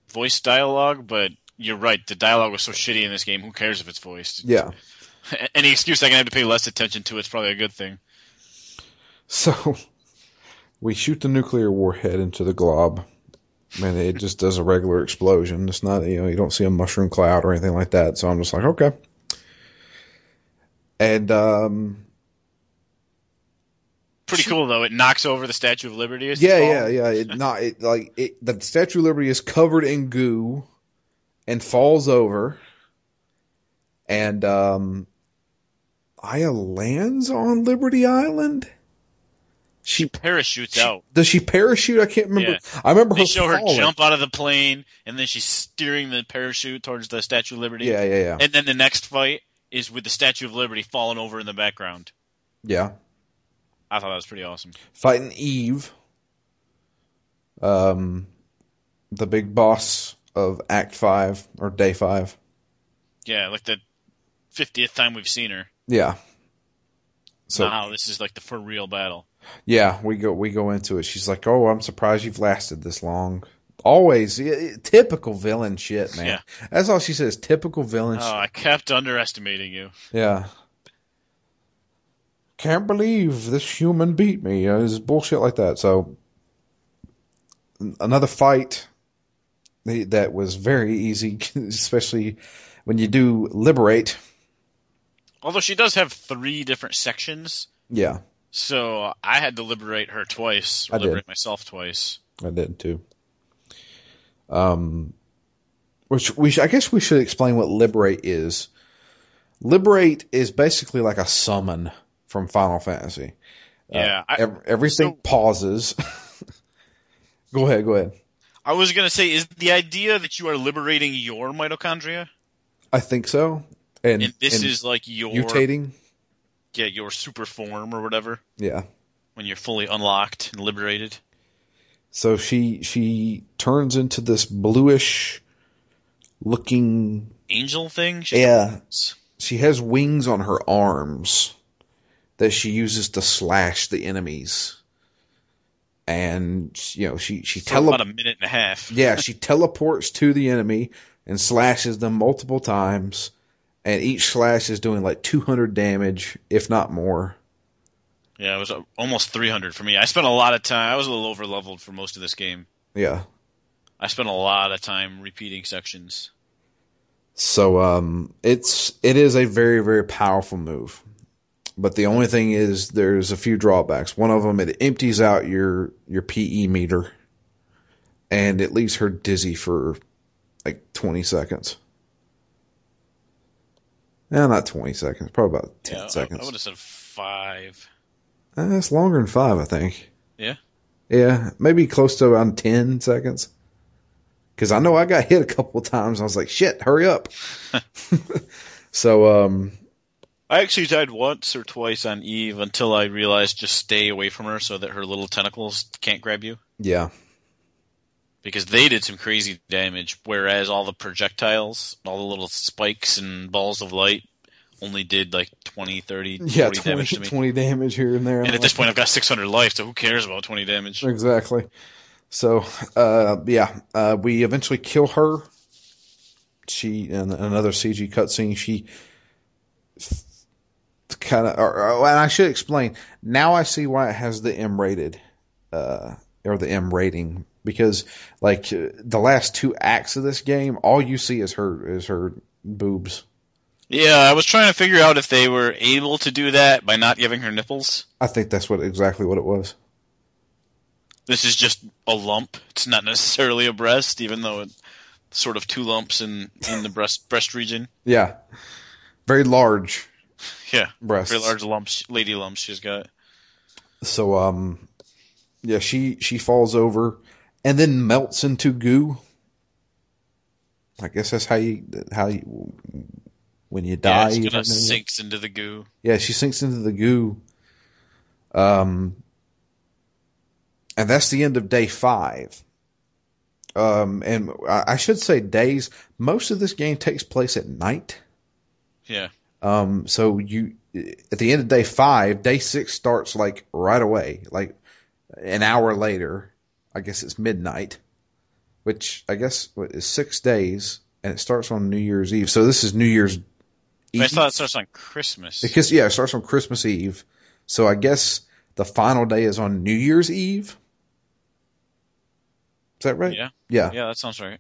voice dialogue, but you're right. The dialogue was so shitty in this game. Who cares if it's voiced? yeah. Any excuse I can have to pay less attention to it's probably a good thing. So we shoot the nuclear warhead into the glob. And it just does a regular explosion. It's not, you know, you don't see a mushroom cloud or anything like that. So I'm just like, okay. And, um, Pretty cool though. It knocks over the Statue of Liberty. as yeah, yeah, yeah. It not, it like, it, the Statue of Liberty is covered in goo and falls over. And, um, Aya lands on Liberty Island. She Parachutes She- out. Does she parachute? I can't remember. I remember They her show her jump out of the plane, and then she's steering the parachute towards the Statue of Liberty. Yeah, yeah, yeah, And then the next fight is with the Statue of Liberty falling over in the background. yeah. I thought that was pretty awesome. Fighting Eve, um, the big boss of Act Five or Day Five. Yeah, like the fiftieth time we've seen her. Yeah. So wow, this is like the for real battle. yeah, we go we go into it. She's like, "Oh, I'm surprised you've lasted this long." Always typical villain shit, man. Yeah. That's all she says. Typical villain. Oh, shit. I kept underestimating you. Yeah. Can't believe this human beat me. You know, it's bullshit like that. So another fight that was very easy, especially when you do liberate. Although she does have three different sections, Yeah, so I had to liberate her twice, or I did. liberate myself twice. I did too. Um, which we sh- I guess we should explain what liberate is. Liberate is basically like a summon from Final Fantasy. Uh, yeah, I, Ev- everything so- pauses. go ahead, go ahead. I was gonna say, is the idea that you are liberating your mitochondria, I think so. And, and this and is like your mutating. yeah your super form or whatever Yeah. when you're fully unlocked and liberated. So she she turns into this bluish looking. Angel thing. She Yeah. has- She has wings on her arms that she uses to slash the enemies. And you know she she tele about a minute and a half. yeah she teleports to the enemy and slashes them multiple times, and each slash is doing like two hundred damage if not more. Yeah, it was uh, almost 300 for me. I spent a lot of time. I was a little over leveled for most of this game. Yeah. I spent a lot of time repeating sections. So um, it's it is a very very powerful move, but the only thing is there's a few drawbacks. One of them it empties out your your PE meter, and it leaves her dizzy for like 20 seconds. No, not 20 seconds. Probably about 10 Yeah, seconds. I, would have said five. Uh, it's longer than five, I think. Yeah. Yeah, maybe close to around 10 seconds. Because I know I got hit a couple of times. I was like, shit, hurry up. so, um, I actually died once or twice on Eve until I realized just stay away from her so that her little tentacles can't grab you. yeah. Because they did some crazy damage, whereas all the projectiles, all the little spikes and balls of light only did like 20, 30, 40 Yeah, 20, damage to me. 20 damage here and there. And at this point, I've got 600 life, so who cares about 20 damage? Exactly. So, uh, yeah, uh, we eventually kill her. She, in another CG cutscene, she kind of, or, or- and I should explain, now I see why it has the M rated, uh, or the M rating, because, like, the last two acts of this game, all you see is her, is her boobs. Yeah, I was trying to figure out if they were able to do that by not giving her nipples. I think that's what, exactly what it was. This is just a lump. It's not necessarily a breast, even though it's sort of two lumps in, in the breast breast region. Yeah. Very large Yeah, breasts. very large lumps, lady lumps she's got. So um yeah, she she falls over and then melts into goo. I guess that's how you how you when you die. yeah, she kind don't of know. sinks into the goo. Yeah, she sinks into the goo. Um and that's the end of day 5. Um and I should say days most of this game takes place at night. Yeah, Um, so you, at the end of day five, day six starts like right away, like an hour later. I guess it's midnight, which I guess what, is six days, and it starts on New Year's Eve. So this is New Year's Eve. I thought it starts on Christmas. because yeah, it starts on Christmas Eve. So I guess the final day is on New Year's Eve. Is that right? Yeah, Yeah. yeah, that sounds right.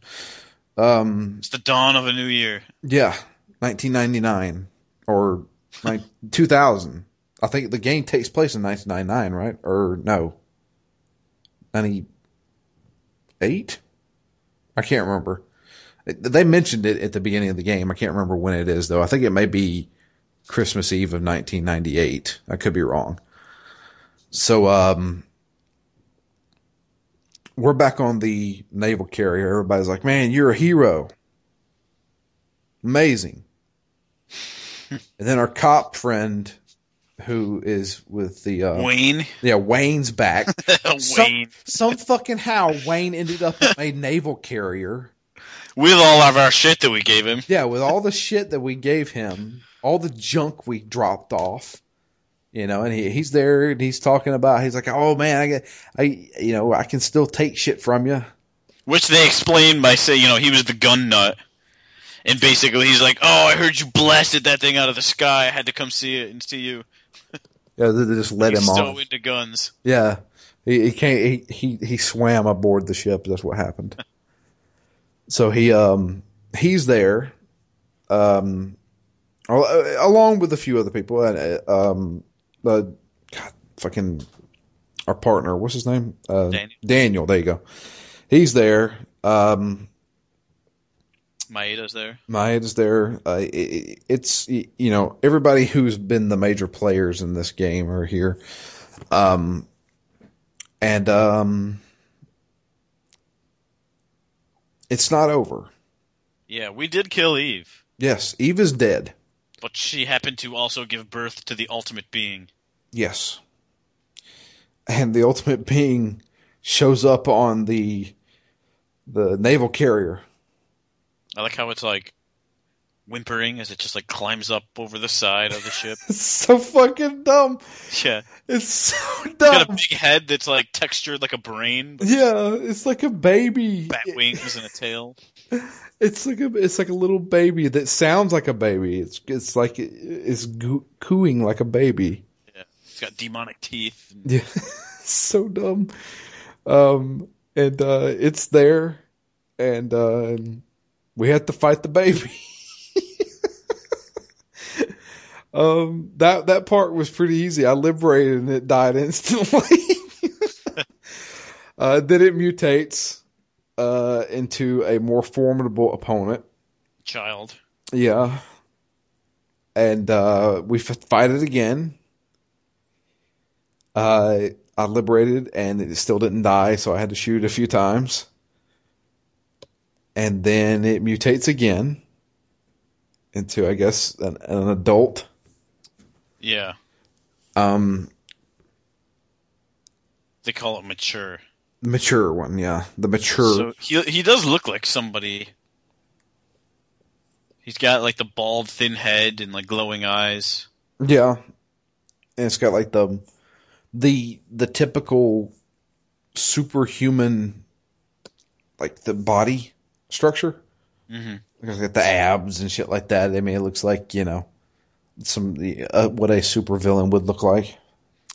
Um, It's the dawn of a new year. Yeah, 1999 or nine, 2000. I think the game takes place in 1999, right? Or no, 98. I can't remember. They mentioned it at the beginning of the game. I can't remember when it is though. I think it may be Christmas Eve of 1998. I could be wrong. So, um, we're back on the naval carrier. Everybody's like, man, you're a hero. Amazing. And then our cop friend who is with the, uh, Wayne, yeah, Wayne's back. Wayne, some fucking how Wayne ended up a naval carrier. with all of our shit that we gave him. Yeah, with all the shit that we gave him, all the junk we dropped off, you know, and he, he's there and he's talking about, he's like, oh man, I get, I, you know, I can still take shit from you. Which they explained by saying, you know, he was the gun nut. And basically he's like, oh, I heard you blasted that thing out of the sky. I had to come see it and see you. Yeah, they just let He's him so on. into guns. Yeah, he, he can't. He, he he swam aboard the ship. That's what happened. so he um he's there, um, along with a few other people, and uh, um, uh, God, fucking our partner. What's his name? Uh, Daniel. Daniel. There you go. He's there. Um, Maeda's there. Maeda's there. Uh, it, it's you know everybody who's been the major players in this game are here, um, and um, it's not over. Yeah, we did kill Eve. Yes, Eve is dead. But she happened to also give birth to the ultimate being. Yes, and the ultimate being shows up on the the naval carrier. I like how it's like whimpering as it just like climbs up over the side of the ship. It's so fucking dumb. Yeah. It's so dumb. It's got a big head that's like textured like a brain, Yeah, it's like a baby. bat wings and a tail. It's like a it's like a little baby that sounds like a baby. It's it's like it's goo- cooing like a baby. Yeah. It's got demonic teeth. Yeah, so dumb. Um, and uh, it's there, and uh, we had to fight the baby. um, that that part was pretty easy. I liberated and it died instantly. uh, then it mutates uh, into a more formidable opponent. Child. Yeah. And uh, we f- fight it again. Uh, I liberated and it still didn't die, so I had to shoot it a few times. And then it mutates again into, I guess, an, an adult. Yeah. Um, They call it mature. mature one, yeah, the mature. So he he does look like somebody. He's got like the bald, thin head and like glowing eyes. Yeah, and it's got like the the the typical superhuman, like the body structure. Mm-hmm. Got the abs and shit like that. I mean, it looks like you know some uh, what a supervillain would look like.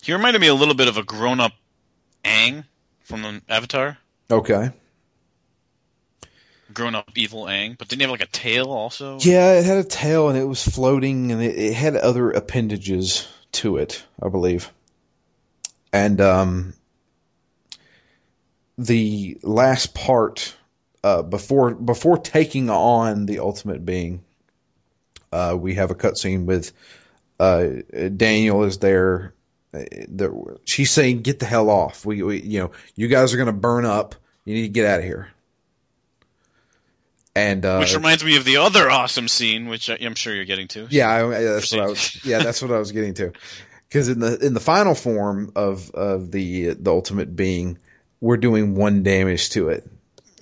He reminded me a little bit of a grown-up Aang from the Avatar. Okay. Grown-up evil Aang, but didn't he have like a tail also? Yeah, it had a tail and it was floating and it, it had other appendages to it, I believe. And um, the last part uh, before before taking on the ultimate being, uh, we have a cutscene with uh, Daniel is there. Uh, the, she's saying, "Get the hell off! We, we you know, you guys are going to burn up. You need to get out of here." And uh, Which reminds me of the other awesome scene, which I'm sure you're getting to. yeah, I, I- that's what I was. Yeah, that's what I was getting to. Because in the in the final form of of the the ultimate being, we're doing one damage to it,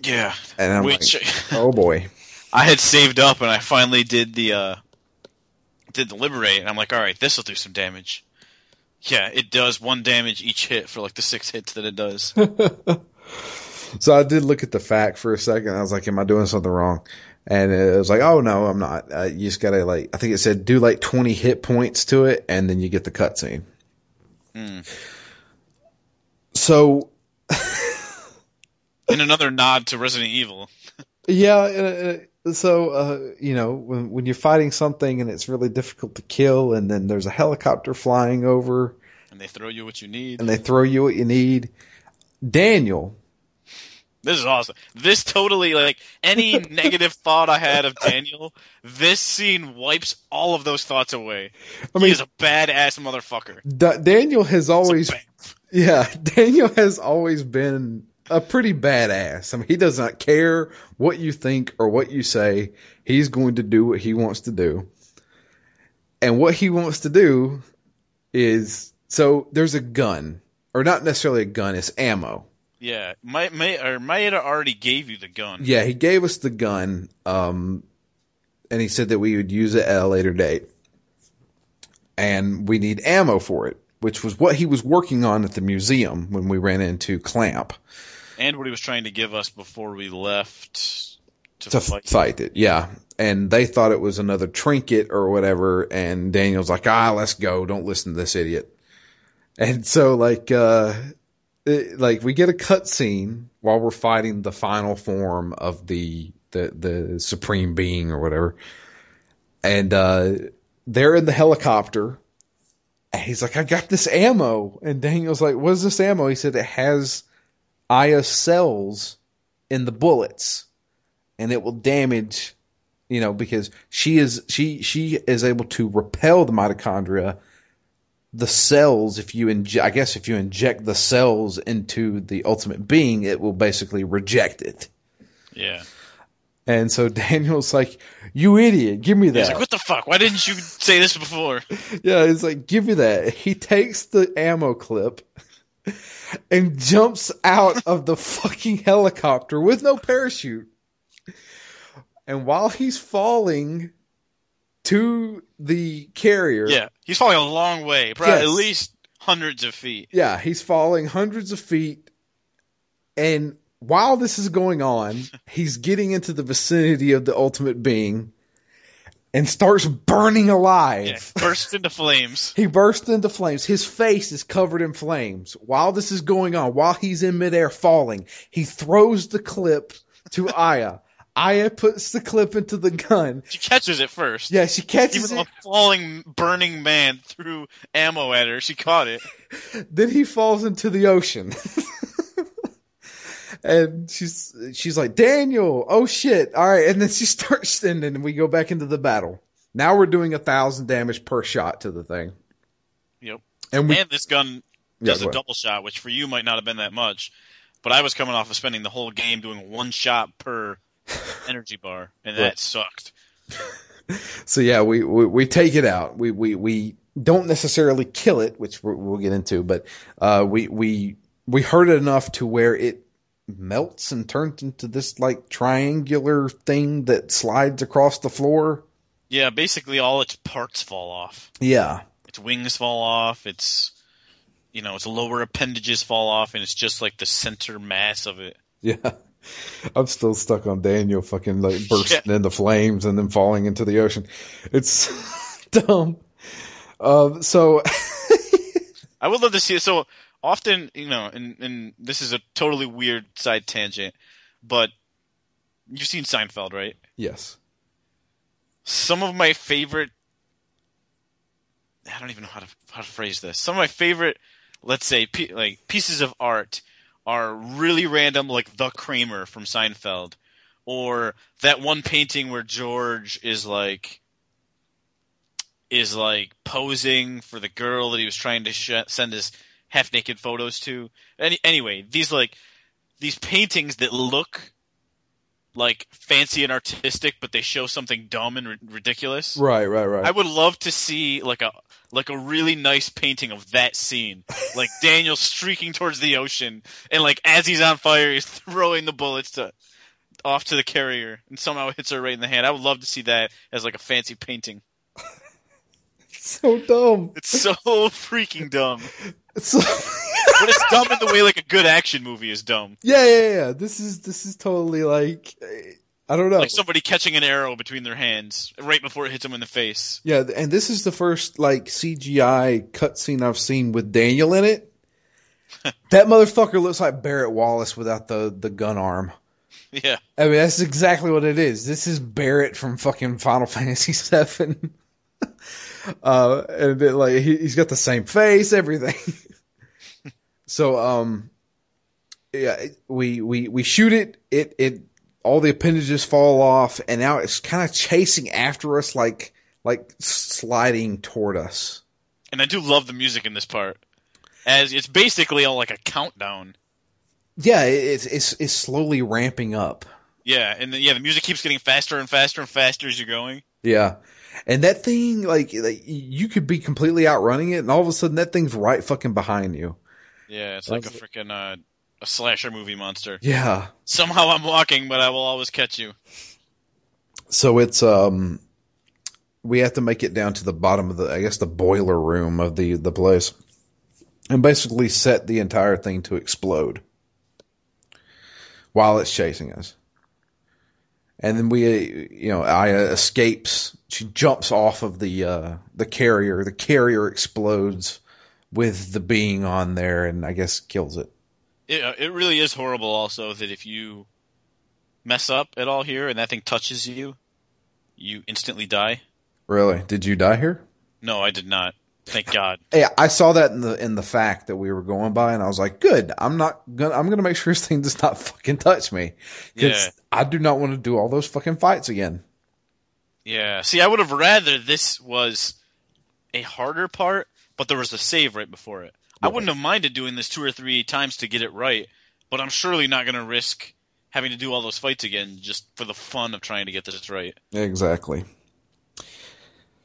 Yeah. and I'm Which like, oh boy, I had saved up, and I finally did the uh, did the liberate, and I'm like, all right, this will do some damage. Yeah, it does one damage each hit for like the six hits that it does. So I did look at the fact for a second. I was like, "Am I doing something wrong?" And it was like, "Oh no, I'm not. Uh, you just gotta like, I think it said do like 20 hit points to it, and then you get the cutscene." Hmm. So In another nod to Resident Evil. yeah, uh, so uh, you know when when you're fighting something and it's really difficult to kill, and then there's a helicopter flying over, And they throw you what you need. and they throw you what you need. Daniel, This is awesome. This totally like any negative thought I had of Daniel, this scene wipes all of those thoughts away. I mean- he's a badass motherfucker. Da- Daniel has always Yeah, Daniel has always been a pretty badass. I mean, he does not care what you think or what you say. He's going to do what he wants to do. And what he wants to do is so there's a gun, or not necessarily a gun, it's ammo. Yeah, my, my, or Maeda already gave you the gun. Yeah, he gave us the gun, um, and he said that we would use it at a later date. And we need ammo for it, which was what he was working on at the museum when we ran into Klamp. And what he was trying to give us before we left to, to fight. fight. it. Yeah. And they thought it was another trinket or whatever. And Daniel's like, ah, let's go. Don't listen to this idiot. And so like, uh, it, like we get a cutscene while we're fighting the final form of the, the, the supreme being or whatever. And, uh, they're in the helicopter and he's like, I got this ammo. And Daniel's like, what is this ammo? He said it has Aya cells in the bullets and it will damage you know because she is she she is able to repel the mitochondria the cells if you inject i guess if you inject the cells into the ultimate being it will basically reject it Yeah. and so daniel's like you idiot give me He's that like, what the fuck? Why didn't you say this before? yeah he's like give me that he takes the ammo clip and jumps out of the fucking helicopter with no parachute and while he's falling to the carrier Yeah, he's falling a long way, probably Yes. at least hundreds of feet. Yeah, he's falling hundreds of feet. And while this is going on, he's getting into the vicinity of the ultimate being. And starts burning alive. Yeah, bursts into flames. He bursts into flames. His face is covered in flames. While this is going on, while he's in midair falling, he throws the clip to Aya. Aya puts the clip into the gun. She catches it first. Yeah, she catches it. Even it. a falling, burning man threw ammo at her. She caught it. Then he falls into the ocean. And she's she's like, Daniel, oh shit. All right. And then she starts sending, and we go back into the battle. Now we're doing a thousand damage per shot to the thing. Yep. And we and this gun Yeah, does go a double shot, which for you might not have been that much. But I was coming off of spending the whole game doing one shot per energy bar, and that sucked. So yeah, we, we, we take it out. We, we, we don't necessarily kill it, which we'll get into, but, uh, we, we, we hurt it enough to where it melts and turns into this like triangular thing that slides across the floor. Yeah, basically all its parts fall off. Yeah. Its wings fall off. Its you know its lower appendages fall off, and it's just like the center mass of it. Yeah. I'm still stuck on Daniel fucking like bursting into flames and then falling into the ocean. It's dumb. Um, so I would love to see it. So often, you know, and and this is a totally weird side tangent, but you've seen Seinfeld, right? yes. some of my favorite I don't even know how to how to phrase this. Some of my favorite, let's say, pe- like pieces of art are really random, like the Kramer from Seinfeld, or that one painting where George is like is like posing for the girl that he was trying to sh- send his half naked photos to. Any- anyway, these like these paintings that look like fancy and artistic, but they show something dumb and ri- ridiculous. Right, right, right. I would love to see like a like a really nice painting of that scene, like Daniel streaking towards the ocean, and like as he's on fire, he's throwing the bullets to off to the carrier, and somehow hits her right in the hand. I would love to see that as like a fancy painting. so dumb. It's so freaking dumb, It's So, but it's dumb in the way like a good action movie is dumb. yeah, yeah, yeah. This is this is totally like I don't know. Like somebody catching an arrow between their hands right before it hits them in the face. yeah, and this is the first like CGI cutscene I've seen with Daniel in it. that motherfucker looks like Barret Wallace without the the gun arm. Yeah. I mean, that's exactly what it is. This is Barret from fucking Final Fantasy VII. Uh, and it, like he, he's got the same face, everything. so, um, yeah, we we we shoot it. It it all the appendages fall off, and now it's kind of chasing after us, like like sliding toward us. And I do love the music in this part. As it's basically all like a countdown. Yeah, it, it's it's it's slowly ramping up. Yeah, and the, yeah, the music keeps getting faster and faster and faster as you're going. Yeah. And that thing, like, like, you could be completely outrunning it, and all of a sudden that thing's right fucking behind you. Yeah, it's like a That's- freaking uh, a slasher movie monster. Yeah. Somehow I'm walking, but I will always catch you. So it's um, we have to make it down to the bottom of the, I guess, the boiler room of the the place, and basically set the entire thing to explode while it's chasing us. And then we, uh, you know, Aya escapes. She jumps off of the uh, the carrier. The carrier explodes with the being on there, and I guess kills it. It, uh, it really is horrible. Also, that if you mess up at all here and that thing touches you, you instantly die. Really? Did you die here? No, I did not. Thank God. Yeah, I saw that in the in the fact that we were going by, and I was like, "Good. I'm not gonna. I'm gonna make sure this thing does not fucking touch me, Yeah. I do not want to do all those fucking fights again." Yeah. See, I would have rather this was a harder part, but there was a save right before it. I wouldn't have minded doing this two or three times to get it right, but I'm surely not going to risk having to do all those fights again just for the fun of trying to get this right. Exactly.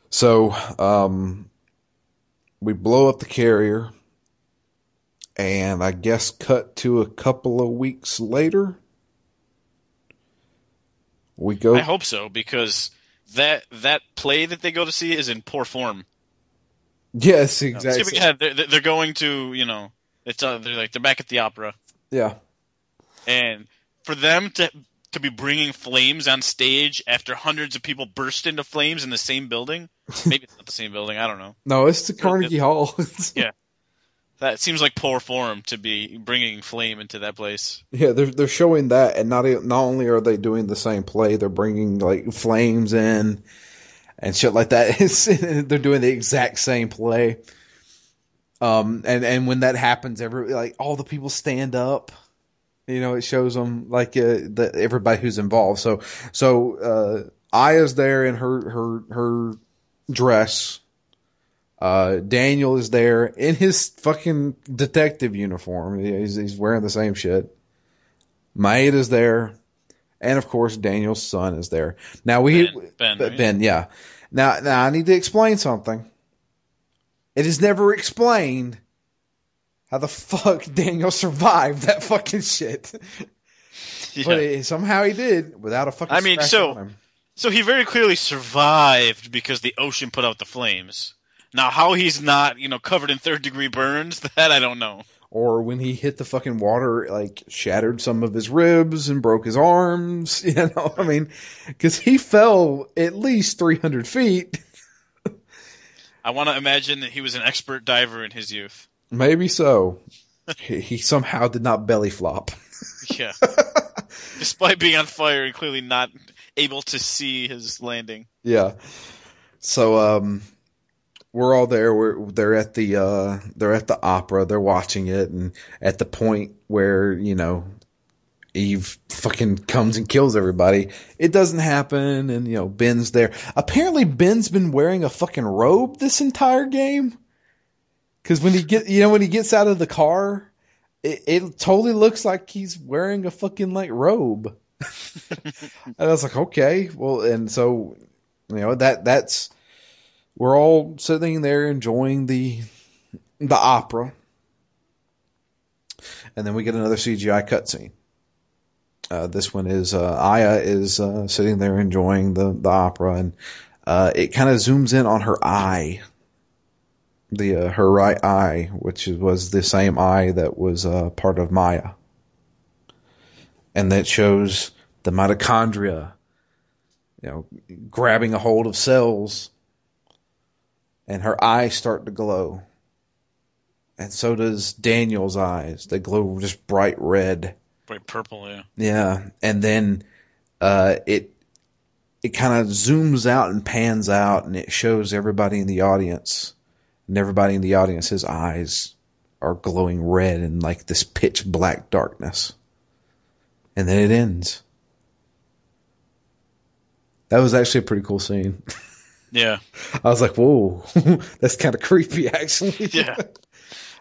So, um, we blow up the carrier, and I guess cut to a couple of weeks later. We go. I hope so because that that play that they go to see is in poor form. yes, exactly. Ahead, they're, they're going to you know it's uh, they're like they're back at the opera Yeah. and for them to to be bringing flames on stage after hundreds of people burst into flames in the same building. Maybe it's not the same building. I don't know. No, it's the Carnegie Hall. Yeah. That seems like poor form to be bringing flame into that place. Yeah, they're they're showing that, and not not only are they doing the same play, they're bringing like flames in and shit like that. they're doing the exact same play. Um, and and when that happens, every like all the people stand up. You know, it shows them like uh, the everybody who's involved. So so uh, Aya's there in her her her dress uh, Daniel is there in his fucking detective uniform. He's, he's wearing the same shit. Maeda's there. And of course, Daniel's son is there. Now we, Ben, Ben, ben, yeah. Now, now I need to explain something. It is never explained how the fuck Daniel survived that fucking shit. Yeah. But it, somehow he did without a fucking. I mean, so so he very clearly survived because the ocean put out the flames. Now, how he's not, you know, covered in third degree burns, that I don't know. Or when he hit the fucking water, like shattered some of his ribs and broke his arms. You know, I mean, because he fell at least 300 feet. I want to imagine that he was an expert diver in his youth. Maybe so. he, he somehow did not belly flop. yeah. Despite being on fire and clearly not able to see his landing. Yeah. So, um, we're all there. We're they're at the uh, they're at the opera. They're watching it, and at the point where you know Eve fucking comes and kills everybody, it doesn't happen. And you know Ben's there. Apparently, Ben's been wearing a fucking robe this entire game. Because when he get you know when he gets out of the car, it, it totally looks like he's wearing a fucking like robe. and I was like, okay, well, and so you know that that's we're all sitting there enjoying the the opera, and then we get another CGI cutscene. Uh, this one is uh, Aya is uh, sitting there enjoying the the opera, and uh, it kind of zooms in on her eye, the uh, her right eye, which was the same eye that was uh, part of Maya, and that shows the mitochondria, you know, grabbing a hold of cells and her eyes start to glow. And so does Daniel's eyes. They glow just bright red. Bright purple, yeah. Yeah. And then uh, it it kind of zooms out and pans out and it shows everybody in the audience. And everybody in the audience's eyes are glowing red in like this pitch black darkness. And then it ends. That was actually a pretty cool scene. Yeah. I was like, whoa, that's kind of creepy, actually. yeah.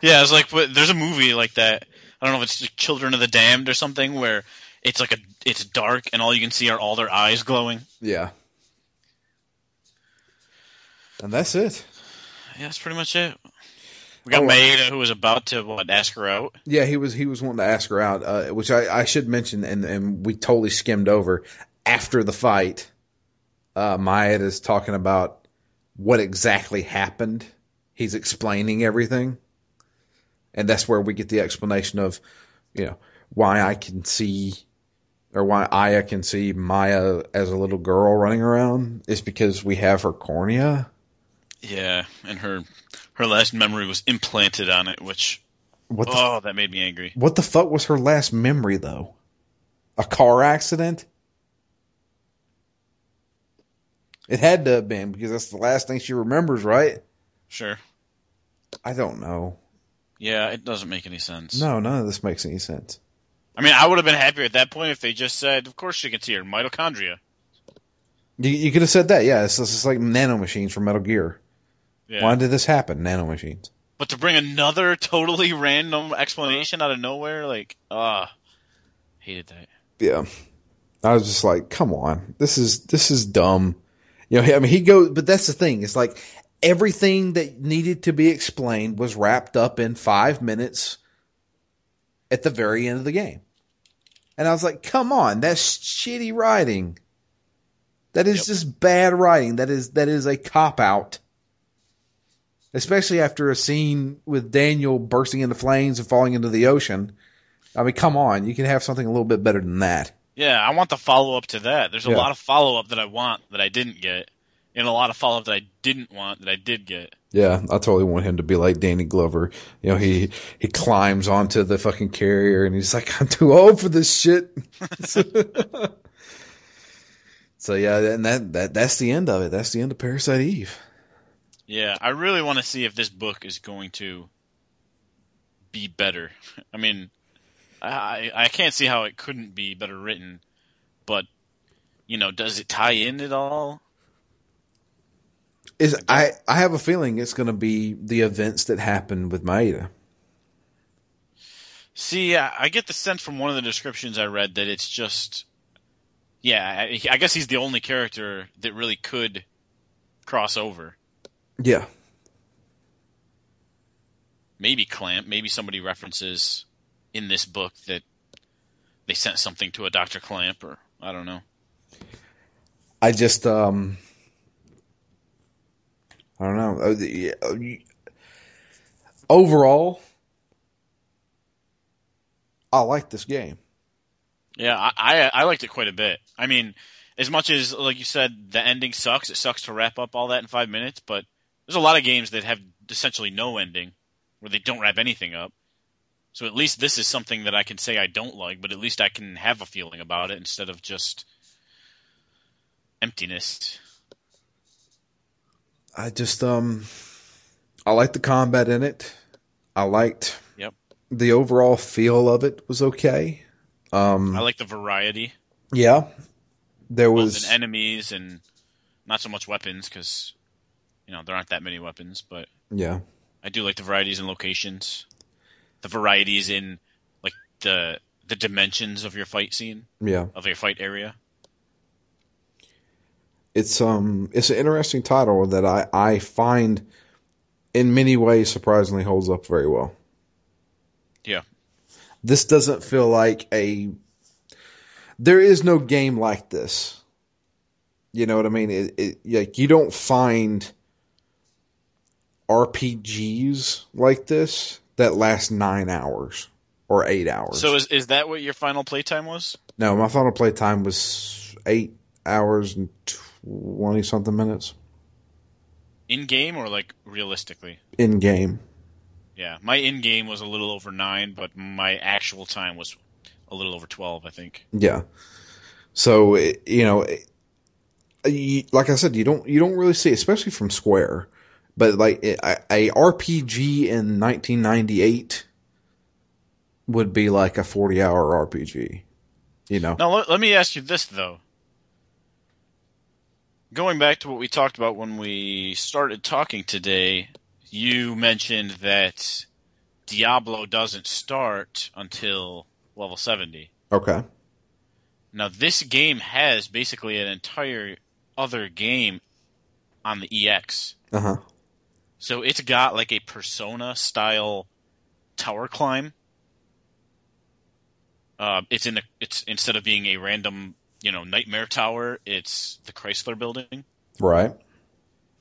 Yeah, it's like there's a movie like that. I don't know if it's like Children of the Damned or something where it's like a it's dark and all you can see are all their eyes glowing. Yeah. And that's it. Yeah, that's pretty much it. We got oh, Maeda who was about to what ask her out. Yeah, he was he was wanting to ask her out, uh, which I, I should mention, and and we totally skimmed over after the fight uh, Maya is talking about what exactly happened. He's explaining everything. And that's where we get the explanation of, you know, why I can see or why Aya can see Maya as a little girl running around is because we have her cornea. Yeah, and her her last memory was implanted on it, which what the, oh, that made me angry. What the fuck was her last memory though? A car accident? It had to have been because that's the last thing she remembers, right? Sure. I don't know. Yeah, it doesn't make any sense. No, none of this makes any sense. I mean, I would have been happier at that point if they just said, "Of course she can see her mitochondria." You, you could have said that, yeah. It's, it's like nanomachines from Metal Gear. Yeah. Why did this happen? Nanomachines. But to bring another totally random explanation out of nowhere, like, ah, hated that. Yeah, I was just like, come on, this is this is dumb. You know, I mean, he goes, but that's the thing. It's like everything that needed to be explained was wrapped up in five minutes at the very end of the game. And I was like, come on, that's shitty writing. That is yep. just bad writing. That is, that is a cop out. Especially after a scene with Daniel bursting into flames and falling into the ocean. I mean, come on, you can have something a little bit better than that. Yeah, I want the follow up to that. There's a Yeah. lot of follow up that I want that I didn't get, and a lot of follow up that I didn't want that I did get. Yeah, I totally want him to be like Danny Glover. You know, he he climbs onto the fucking carrier and he's like, "I'm too old for this shit." so yeah, and that that that's the end of it. That's the end of Parasite Eve. Yeah, I really want to see if this book is going to be better. I mean, I I can't see how it couldn't be better written, but you know, does it tie in at all? Is I I have a feeling it's going to be the events that happened with Maeda. See, I, I get the sense from one of the descriptions I read that it's just, yeah, I, I guess he's the only character that really could cross over. Yeah, Maybe Klamp, maybe somebody references in this book that they sent something to a Doctor Klamp, or I don't know. I just um I don't know. Uh, uh, Overall, I like this game. Yeah, I, I I liked it quite a bit. I mean, as much as like you said, the ending sucks. It sucks to wrap up all that in five minutes, but there's a lot of games that have essentially no ending, where they don't wrap anything up. So at least this is something that I can say I don't like, but at least I can have a feeling about it instead of just emptiness. I just um I liked the combat in it. I liked Yep. the overall feel of it was okay. Um I like the variety, yeah. There was enemies and not so much weapons, because you know there aren't that many weapons, but yeah. I do like the varieties in locations, the varieties in like the the dimensions of your fight scene Yeah. of your fight area. It's um it's an interesting title that I I find in many ways surprisingly holds up very well. Yeah, This doesn't feel like a there is no game like this. You know what I mean? It, it like you don't find RPGs like this that last 9 hours or 8 hours. So is is that what your final playtime was? no, my final playtime was 8 hours and 20 something minutes In game or like realistically? in game. Yeah, my in game was a little over nine, but my actual time was a little over twelve, I think. Yeah. So it- you know, it- you, like I said, you don't you don't really see, especially from Square, but like a, a RPG in 1998 would be like a 40 hour RPG. You know. Now let, let me ask you this though. Going back to what we talked about when we started talking today, you mentioned that Diablo doesn't start until level 70. Okay. Now this game has basically an entire other game on the EX. Uh huh. So it's got like a persona style tower climb. Uh, it's in a, it's instead of being a random, you know, nightmare tower, it's the Chrysler building. Right.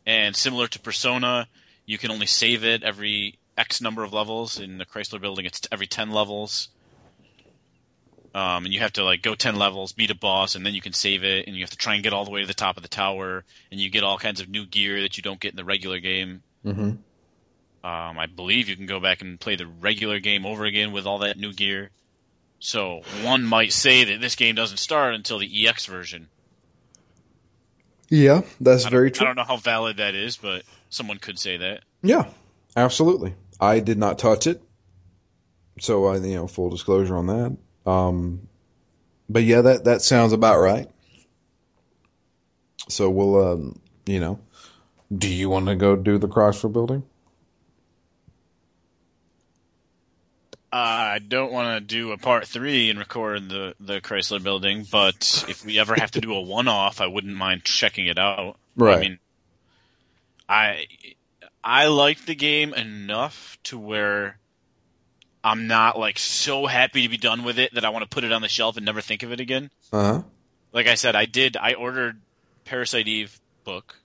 And similar to Persona, you can only save it every X number of levels. In the Chrysler building, it's every 10 levels. Um, and you have to like go 10 levels, beat a boss, and then you can save it, and you have to try and get all the way to the top of the tower, and you get all kinds of new gear that you don't get in the regular game. Mm-hmm. Um, I believe you can go back and play the regular game over again with all that new gear. So one might say that this game doesn't start until the EX version. Yeah, that's very don't- I don't know how valid that is, but someone could say that. Yeah, absolutely. I did not touch it, so I, you know, full disclosure on that. Um, but yeah, that that sounds about right. So we'll, um, you know, do you want to go do the Chrysler building? I don't want to do a part three and record the, the Chrysler building, but if we ever have to do a one off, I wouldn't mind checking it out. Right. I mean, I I like the game enough to where I'm not like so happy to be done with it that I want to put it on the shelf and never think of it again. Uh huh. Like I said, I did. I ordered Parasite Eve book,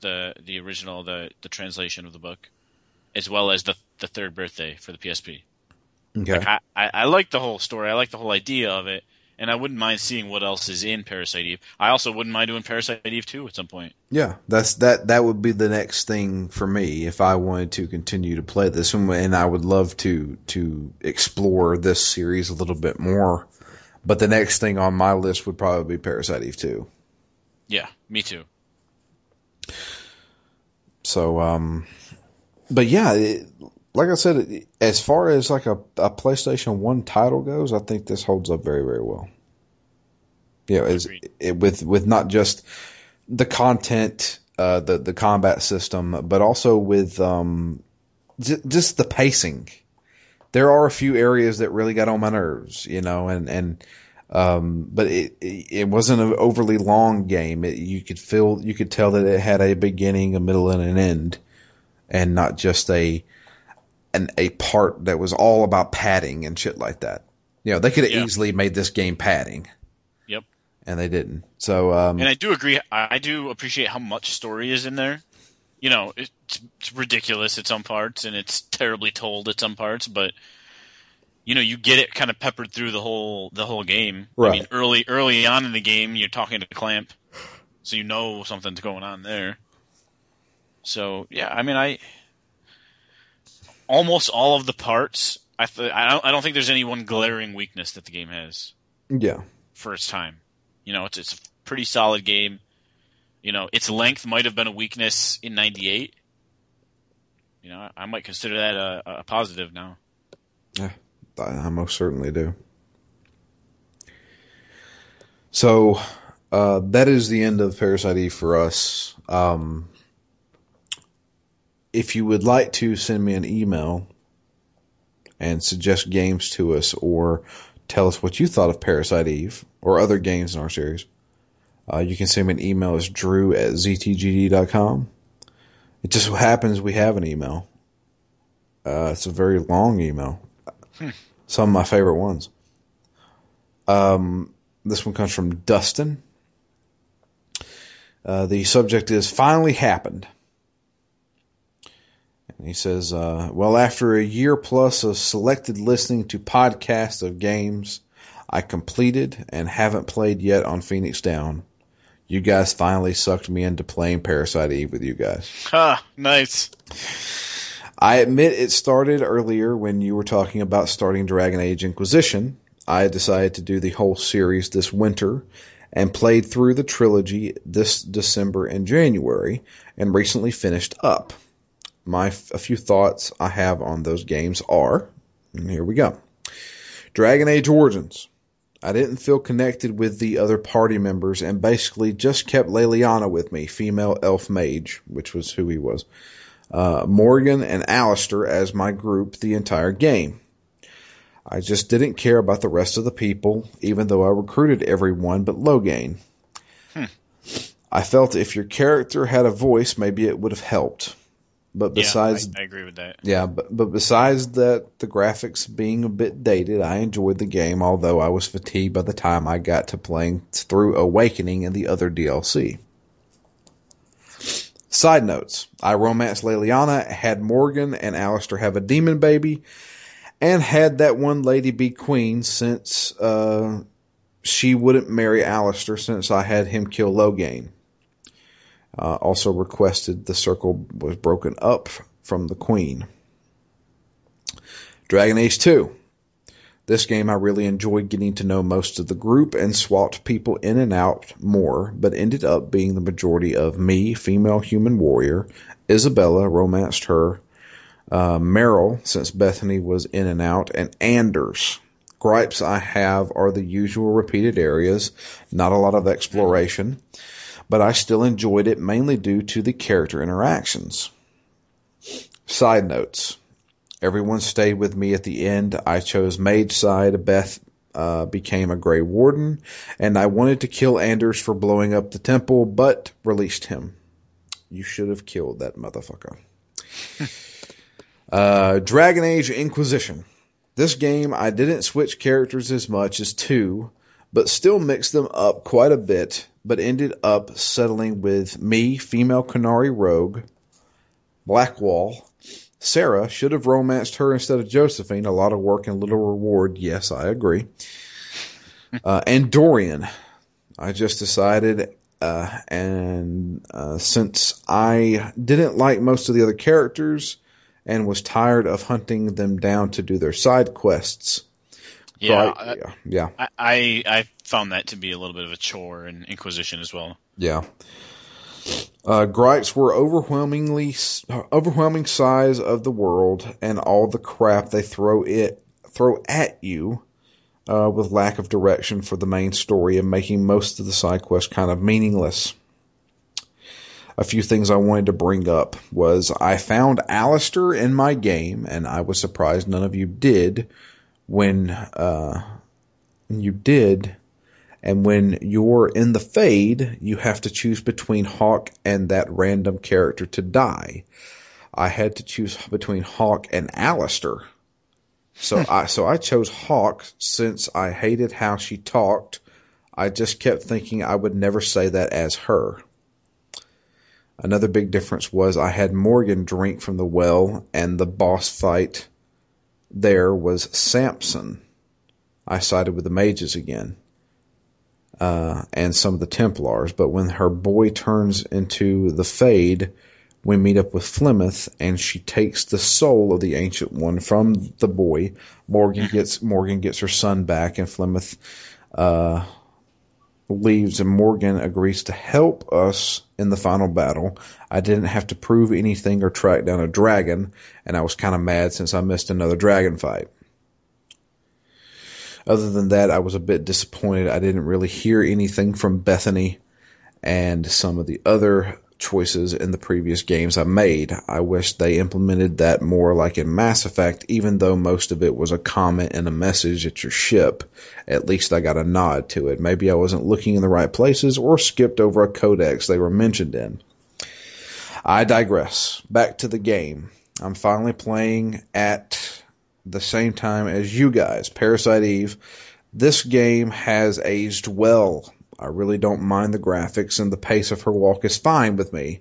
the the original, the the translation of the book, as well as the the third birthday for the PSP. Okay. I, I, I like the whole story. I like the whole idea of it. and I wouldn't mind seeing what else is in Parasite Eve. I also wouldn't mind doing Parasite Eve 2 at some point. Yeah, that's that. That would be the next thing for me if I wanted to continue to play this one, and I would love to to explore this series a little bit more. But the next thing on my list would probably be Parasite Eve 2. Yeah, me too. So, um, but yeah, it, like I said, as far as like a, a PlayStation One title goes, I think this holds up very, very well. Yeah, it, with with not just the content, uh, the the combat system, but also with um, j- just the pacing. There are a few areas that really got on my nerves, you know, and and um, but it, it wasn't an overly long game. It, you could feel, you could tell that it had a beginning, a middle, and an end, and not just a an a part that was all about padding and shit like that. You know, they could have yeah. easily made this game padding. Yep. And they didn't. So, um, and I do agree. I do appreciate how much story is in there. You know, it's, it's ridiculous at some parts, and it's terribly told at some parts, but you know you get it kind of peppered through the whole the whole game. Right. I mean, early early on in the game, you're talking to Klamp, so you know something's going on there. So yeah, I mean, I almost all of the parts. I th- I don't I don't think there's any one glaring weakness that the game has. Yeah, for its time, you know, it's it's a pretty solid game. You know, its length might have been a weakness in '98. You know, I might consider that a, a positive now. Yeah. I most certainly do. So uh, that is the end of Parasite Eve for us. Um, if you would like to send me an email and suggest games to us or tell us what you thought of Parasite Eve or other games in our series, uh, you can send me an email as drew at ztgd.com. It just so happens we have an email. Uh, it's a very long email. Hmm. Some of my favorite ones. Um, this one comes from Dustin. Uh, the subject is finally happened. And he says, uh, well, after a year plus of selected listening to podcasts of games I completed and haven't played yet on Phoenix Down, you guys finally sucked me into playing Parasite Eve with you guys. Ah, nice. I admit it started earlier when you were talking about starting Dragon Age Inquisition. I decided to do the whole series this winter and played through the trilogy this December and January and recently finished up. My a few thoughts I have on those games are, and here we go. Dragon Age Origins. I didn't feel connected with the other party members and basically just kept Leliana with me, female elf mage, which was who he was uh, Morgan and Alistair as my group the entire game. I just didn't care about the rest of the people, even though I recruited everyone but Loghain. Hmm. I felt if your character had a voice, maybe it would have helped. But besides, yeah, I, I, agree with that. Yeah, but but besides that, the graphics being a bit dated, I enjoyed the game. Although I was fatigued by the time I got to playing through Awakening and the other DLC. Side notes. I romanced Leliana, had Morrigan and Alistair have a demon baby, and had that one lady be queen since, uh, she wouldn't marry Alistair since I had him kill Loghain. Uh, also requested the circle was broken up from the queen. Dragon Age 2. This game I really enjoyed getting to know most of the group and swapped people in and out more, but ended up being the majority of me, female human warrior, Isabela, romanced her, uh, Merrill, since Bethany was in and out, and Anders. Gripes I have are the usual repeated areas, not a lot of exploration, but I still enjoyed it mainly due to the character interactions. Side notes. Everyone stayed with me at the end. I chose Mage side. Beth uh, became a Grey Warden, and I wanted to kill Anders for blowing up the temple, but released him. You should have killed that motherfucker. uh, Dragon Age Inquisition. This game, I didn't switch characters as much as two, but still mixed them up quite a bit, but ended up settling with me, female Qunari rogue, Blackwall, Sera should have romanced her instead of Josephine. A lot of work and little reward. Yes, I agree. uh, and Dorian. I just decided, uh, and uh, since I didn't like most of the other characters and was tired of hunting them down to do their side quests, Yeah, I, yeah, yeah, I, I I found that to be a little bit of a chore in Inquisition as well. yeah. Uh, gripes were overwhelmingly overwhelming size of the world and all the crap they throw it throw at you uh, with lack of direction for the main story and making most of the side quests kind of meaningless. A few things I wanted to bring up was I found Alistair in my game, and I was surprised none of you did. When uh, you did, and when you're in the fade, you have to choose between Hawke and that random character to die. I had to choose between Hawke and Alistair. So hmm. I so I chose Hawke since I hated how she talked. I just kept thinking I would never say that as her. Another big difference was I had Morrigan drink from the well and the boss fight there was Samson. I sided with the mages again uh, and some of the Templars. But when her boy turns into the Fade, we meet up with Flemeth, and she takes the soul of the Ancient One from the boy. Morrigan gets Morrigan gets her son back, and Flemeth uh, leaves, and Morrigan agrees to help us in the final battle. I didn't have to prove anything or track down a dragon, and I was kind of mad since I missed another dragon fight. Other than that, I was a bit disappointed. I didn't really hear anything from Bethany and some of the other choices in the previous games I made. I wish they implemented that more like in Mass Effect, even though most of it was a comment and a message at your ship. At least I got a nod to it. Maybe I wasn't looking in the right places or skipped over a codex they were mentioned in. I digress. Back to the game. I'm finally playing at the same time as you guys, Parasite Eve. This game has aged well. I really don't mind the graphics and the pace of her walk is fine with me.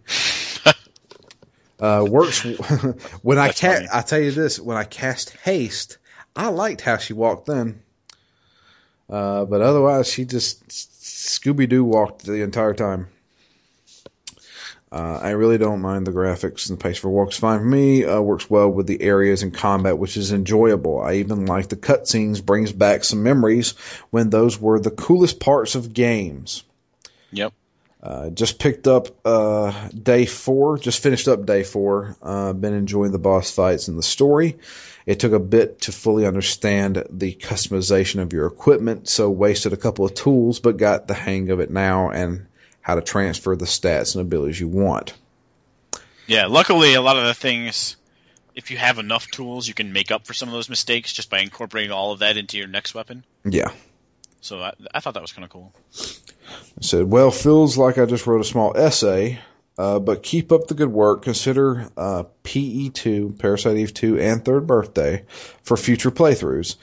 uh, works when I That's cast. funny. I tell you this: when I cast haste, I liked how she walked then. Uh, but otherwise, she just Scooby Doo walked the entire time. Uh, I really don't mind the graphics and the pace for walks fine for me. Uh, works well with the areas and combat, which is enjoyable. I even like the cutscenes, brings back some memories when those were the coolest parts of games. Yep. Uh, just picked up uh, day four, just finished up day four. Uh, been enjoying the boss fights and the story. It took a bit to fully understand the customization of your equipment, so wasted a couple of tools, but got the hang of it now and how to transfer the stats and abilities you want. Yeah. Luckily, a lot of the things, if you have enough tools, you can make up for some of those mistakes just by incorporating all of that into your next weapon. Yeah. So I, I thought that was kind of cool. I said, well, feels like I just wrote a small essay, uh, but keep up the good work. Consider uh, PE2, Parasite Eve 2, and Third Birthday for future playthroughs.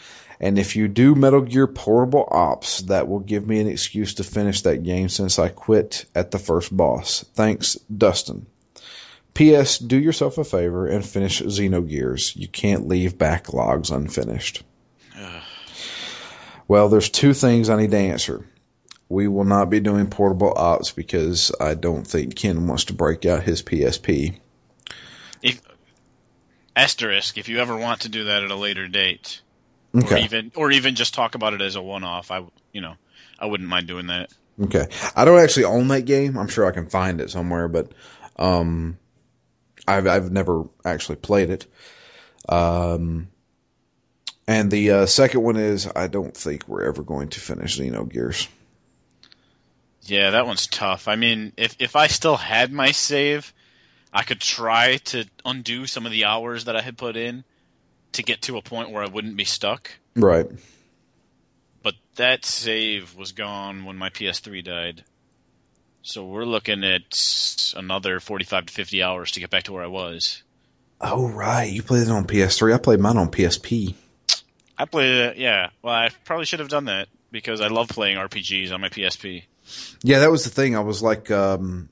And if you do Metal Gear Portable Ops, that will give me an excuse to finish that game since I quit at the first boss. Thanks, Dustin. P.S. Do yourself a favor and finish Xenogears. You can't leave backlogs unfinished. Well, there's two things I need to answer. We will not be doing portable ops because I don't think Ken wants to break out his PSP. If asterisk, if you ever want to do that at a later date, or Okay. even or even just talk about it as a one-off, I you know I wouldn't mind doing that. Okay. I don't actually own that game. I'm sure I can find it somewhere, but um I've I've never actually played it. Um and the uh, second one is I don't think we're ever going to finish Xenogears. Yeah, that one's tough. I mean, if if I still had my save, I could try to undo some of the hours that I had put in to get to a point where I wouldn't be stuck. Right. But that save was gone when my PS3 died. So we're looking at another 45 to 50 hours to get back to where I was. Oh right, you played it on PS3. I played mine on PSP. I played it, yeah. Well, I probably should have done that because I love playing RPGs on my PSP. Yeah, that was the thing. I was like, um,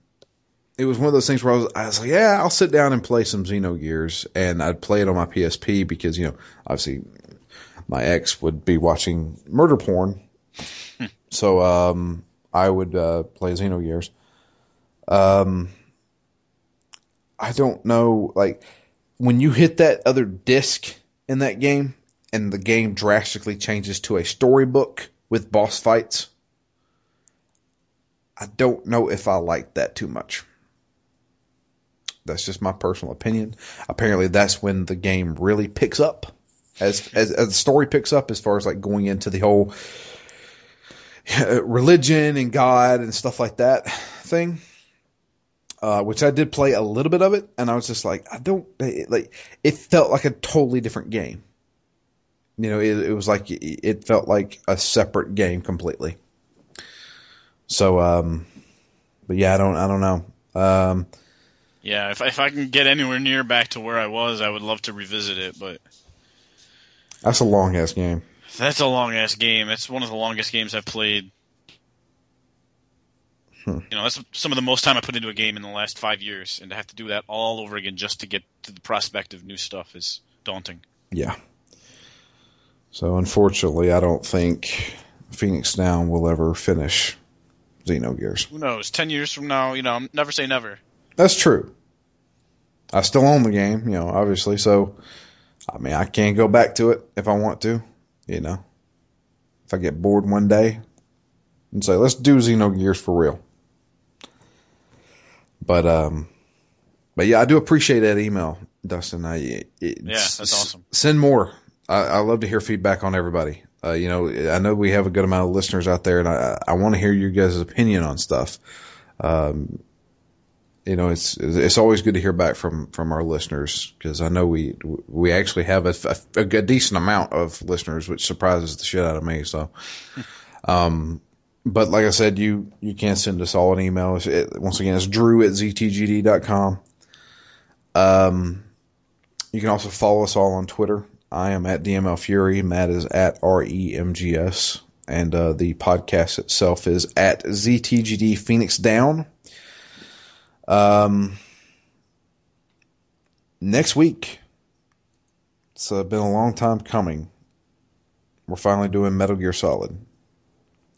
it was one of those things where I was, I was like, yeah, I'll sit down and play some Xenogears, and I'd play it on my PSP because you know, obviously, my ex would be watching murder porn, So um, I would uh, play Xenogears. Um, I don't know, like when you hit that other disc in that game, and the game drastically changes to a storybook with boss fights. I don't know if I like that too much. That's just my personal opinion. Apparently, that's when the game really picks up, as as, as the story picks up, as far as like going into the whole religion and God and stuff like that thing. Uh, which I did play a little bit of it, and I was just like, I don't like. It felt like a totally different game. You know, it, it was like it felt like a separate game completely. So, um, but yeah, I don't, I don't know. Um, yeah, if if I can get anywhere near back to where I was, I would love to revisit it. But that's a long ass game. That's a long ass game. It's one of the longest games I've played Hmm. You know, that's some of the most time I put into a game in the last five years, and to have to do that all over again just to get to the prospect of new stuff is daunting. Yeah. So unfortunately, I don't think Phoenix Down will ever finish Xenogears. Who knows? Ten years from now, you know, never say never. That's true. I still own the game, you know, obviously. So, I mean, I can go back to it if I want to, you know. If I get bored one day and say, let's do Xenogears for real. But um, but yeah, I do appreciate that email, Dustin. I it, yeah, that's awesome. Send more. I, I love to hear feedback on everybody. Uh, you know, I know we have a good amount of listeners out there, and I I want to hear your guys' opinion on stuff. Um, you know, it's it's always good to hear back from from our listeners because I know we we actually have a, a, a, decent amount of listeners, which surprises the shit out of me. So, um, but like I said, you, you can send us all an email. It, once again, it's drew at ztgd.com. Um, you can also follow us all on Twitter. I am at DML Fury. Matt is at REMGS. And, uh, the podcast itself is at ZTGD Phoenix Down. Um, next week, it's uh, been a long time coming. We're finally doing Metal Gear Solid.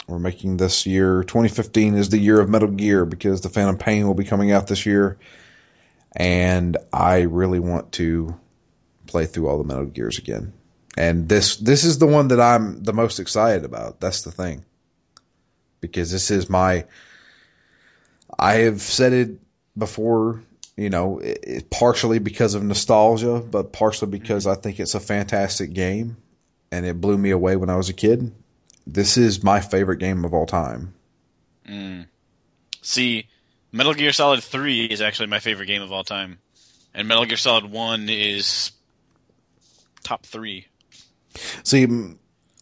We're making this year 2015 is the year of Metal Gear because the Phantom Pain will be coming out this year, and I really want to play through all the Metal Gears again. And this this is the one that I'm the most excited about. That's the thing, because this is my. I have said it before, you know, it, it, partially because of nostalgia, but partially because I think it's a fantastic game, and it blew me away when I was a kid this is my favorite game of all time. Mm. See, Metal Gear Solid 3 is actually my favorite game of all time. And Metal Gear Solid 1 is top 3. See,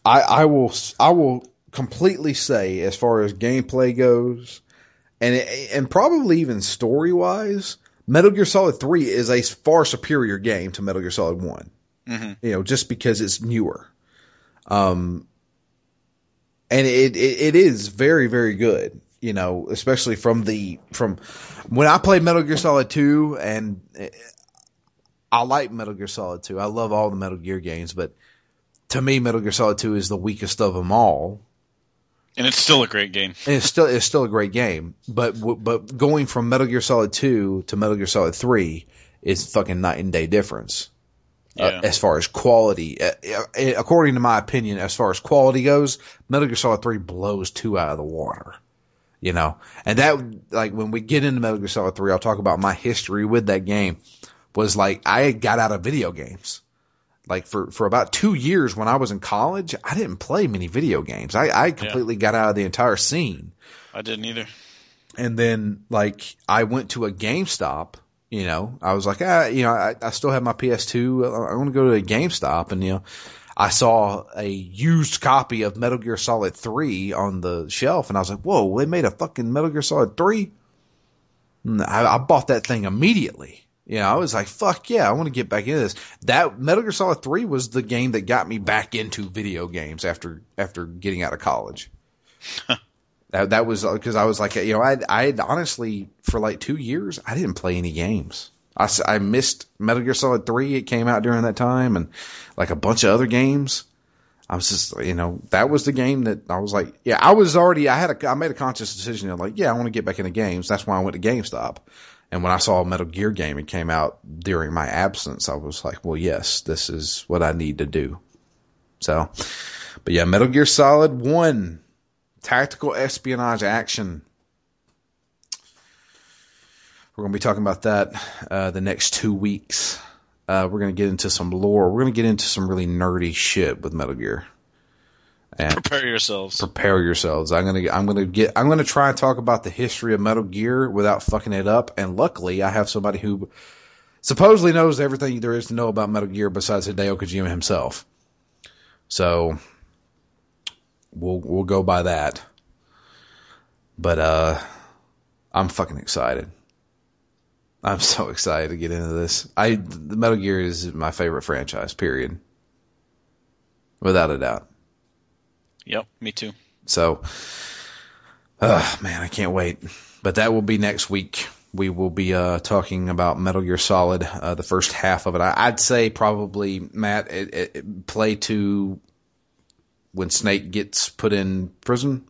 I, I will I will completely say as far as gameplay goes and and probably even story-wise, Metal Gear Solid 3 is a far superior game to Metal Gear Solid one mm-hmm. You know, just because it's newer. Um, and it, it, it is very very good. You know, especially from the from when I played Metal Gear Solid Two, and I like Metal Gear Solid Two. I love all the Metal Gear games, but to me, Metal Gear Solid Two is the weakest of them all. And it's still a great game. And it's still it's still a great game, but but going from Metal Gear Solid Two to Metal Gear Solid Three is fucking night and day difference. Uh, yeah. Uh, as far as quality, uh, uh, according to my opinion, as far as quality goes, Metal Gear Solid 3 blows two out of the water. You know, and that, like, when we get into Metal Gear Solid 3, I'll talk about my history with that game was like, I got out of video games. Like for, for about two years when I was in college, I didn't play many video games. I, I completely yeah. got out of the entire scene. I didn't either. And then like I went to a GameStop you know, I was like, ah, you know, I, I still have my PS2. I want to go to a GameStop and, you know, I saw a used copy of Metal Gear Solid 3 on the shelf and I was like, whoa, they made a fucking Metal Gear Solid 3? I, I bought that thing immediately. You know, I was like, fuck yeah, I want to get back into this. That Metal Gear Solid 3 was the game that got me back into video games after, after getting out of college. That, that was because uh, I was like, you know, I I honestly for like two years I didn't play any games. I, I missed Metal Gear Solid Three. It came out during that time, and like a bunch of other games. I was just, you know, that was the game that I was like, yeah, I was already, I had a, I made a conscious decision. I'm like, yeah, I want to get back into games. That's why I went to GameStop. And when I saw a Metal Gear game, it came out during my absence. I was like, well, yes, this is what I need to do. So, but yeah, Metal Gear Solid 1, tactical espionage action. We're going to be talking about that uh, the next two weeks. Uh, we're going to get into some lore. We're going to get into some really nerdy shit with Metal Gear. And prepare yourselves. Prepare yourselves. I'm gonna I'm gonna get I'm gonna try and talk about the history of Metal Gear without fucking it up. And luckily, I have somebody who supposedly knows everything there is to know about Metal Gear besides Hideo Kojima himself. So we'll we'll go by that. But uh, I'm fucking excited. I'm so excited to get into this. I the Metal Gear is my favorite franchise. Period. Without a doubt. Yep, me too. So, uh, man, I can't wait. But that will be next week. We will be uh, talking about Metal Gear Solid, uh, the first half of it. I, would say probably Matt it, it, play to when Snake gets put in prison.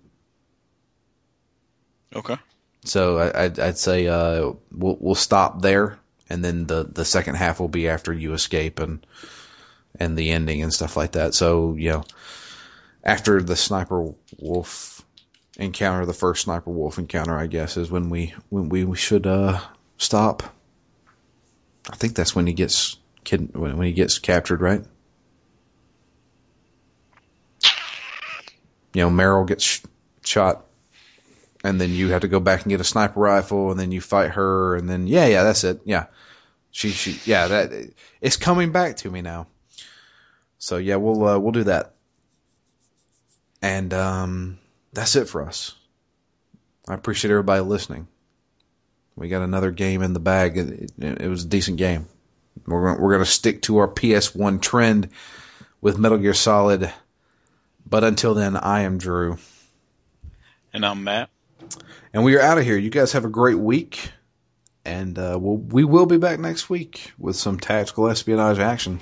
Okay. So I, would I'd say uh, we'll we'll stop there, and then the the second half will be after you escape and and the ending and stuff like that. So you know after the sniper wolf encounter, the first sniper wolf encounter, I guess, is when we when we should uh, stop. I think that's when he gets kid when, when he gets captured, right? You know, Meryl gets sh- shot, and then you have to go back and get a sniper rifle, and then you fight her, and then yeah, yeah, that's it. Yeah, she, she, yeah, that it's coming back to me now. So yeah, we'll uh, we'll do that. And um, that's it for us. I appreciate everybody listening. We got another game in the bag. It, it, it was a decent game. We're we're going to stick to our PS1 trend with Metal Gear Solid. But until then, I am Drew. And I'm Matt. And we are out of here. You guys have a great week. And uh, we'll, we will be back next week with some tactical espionage action.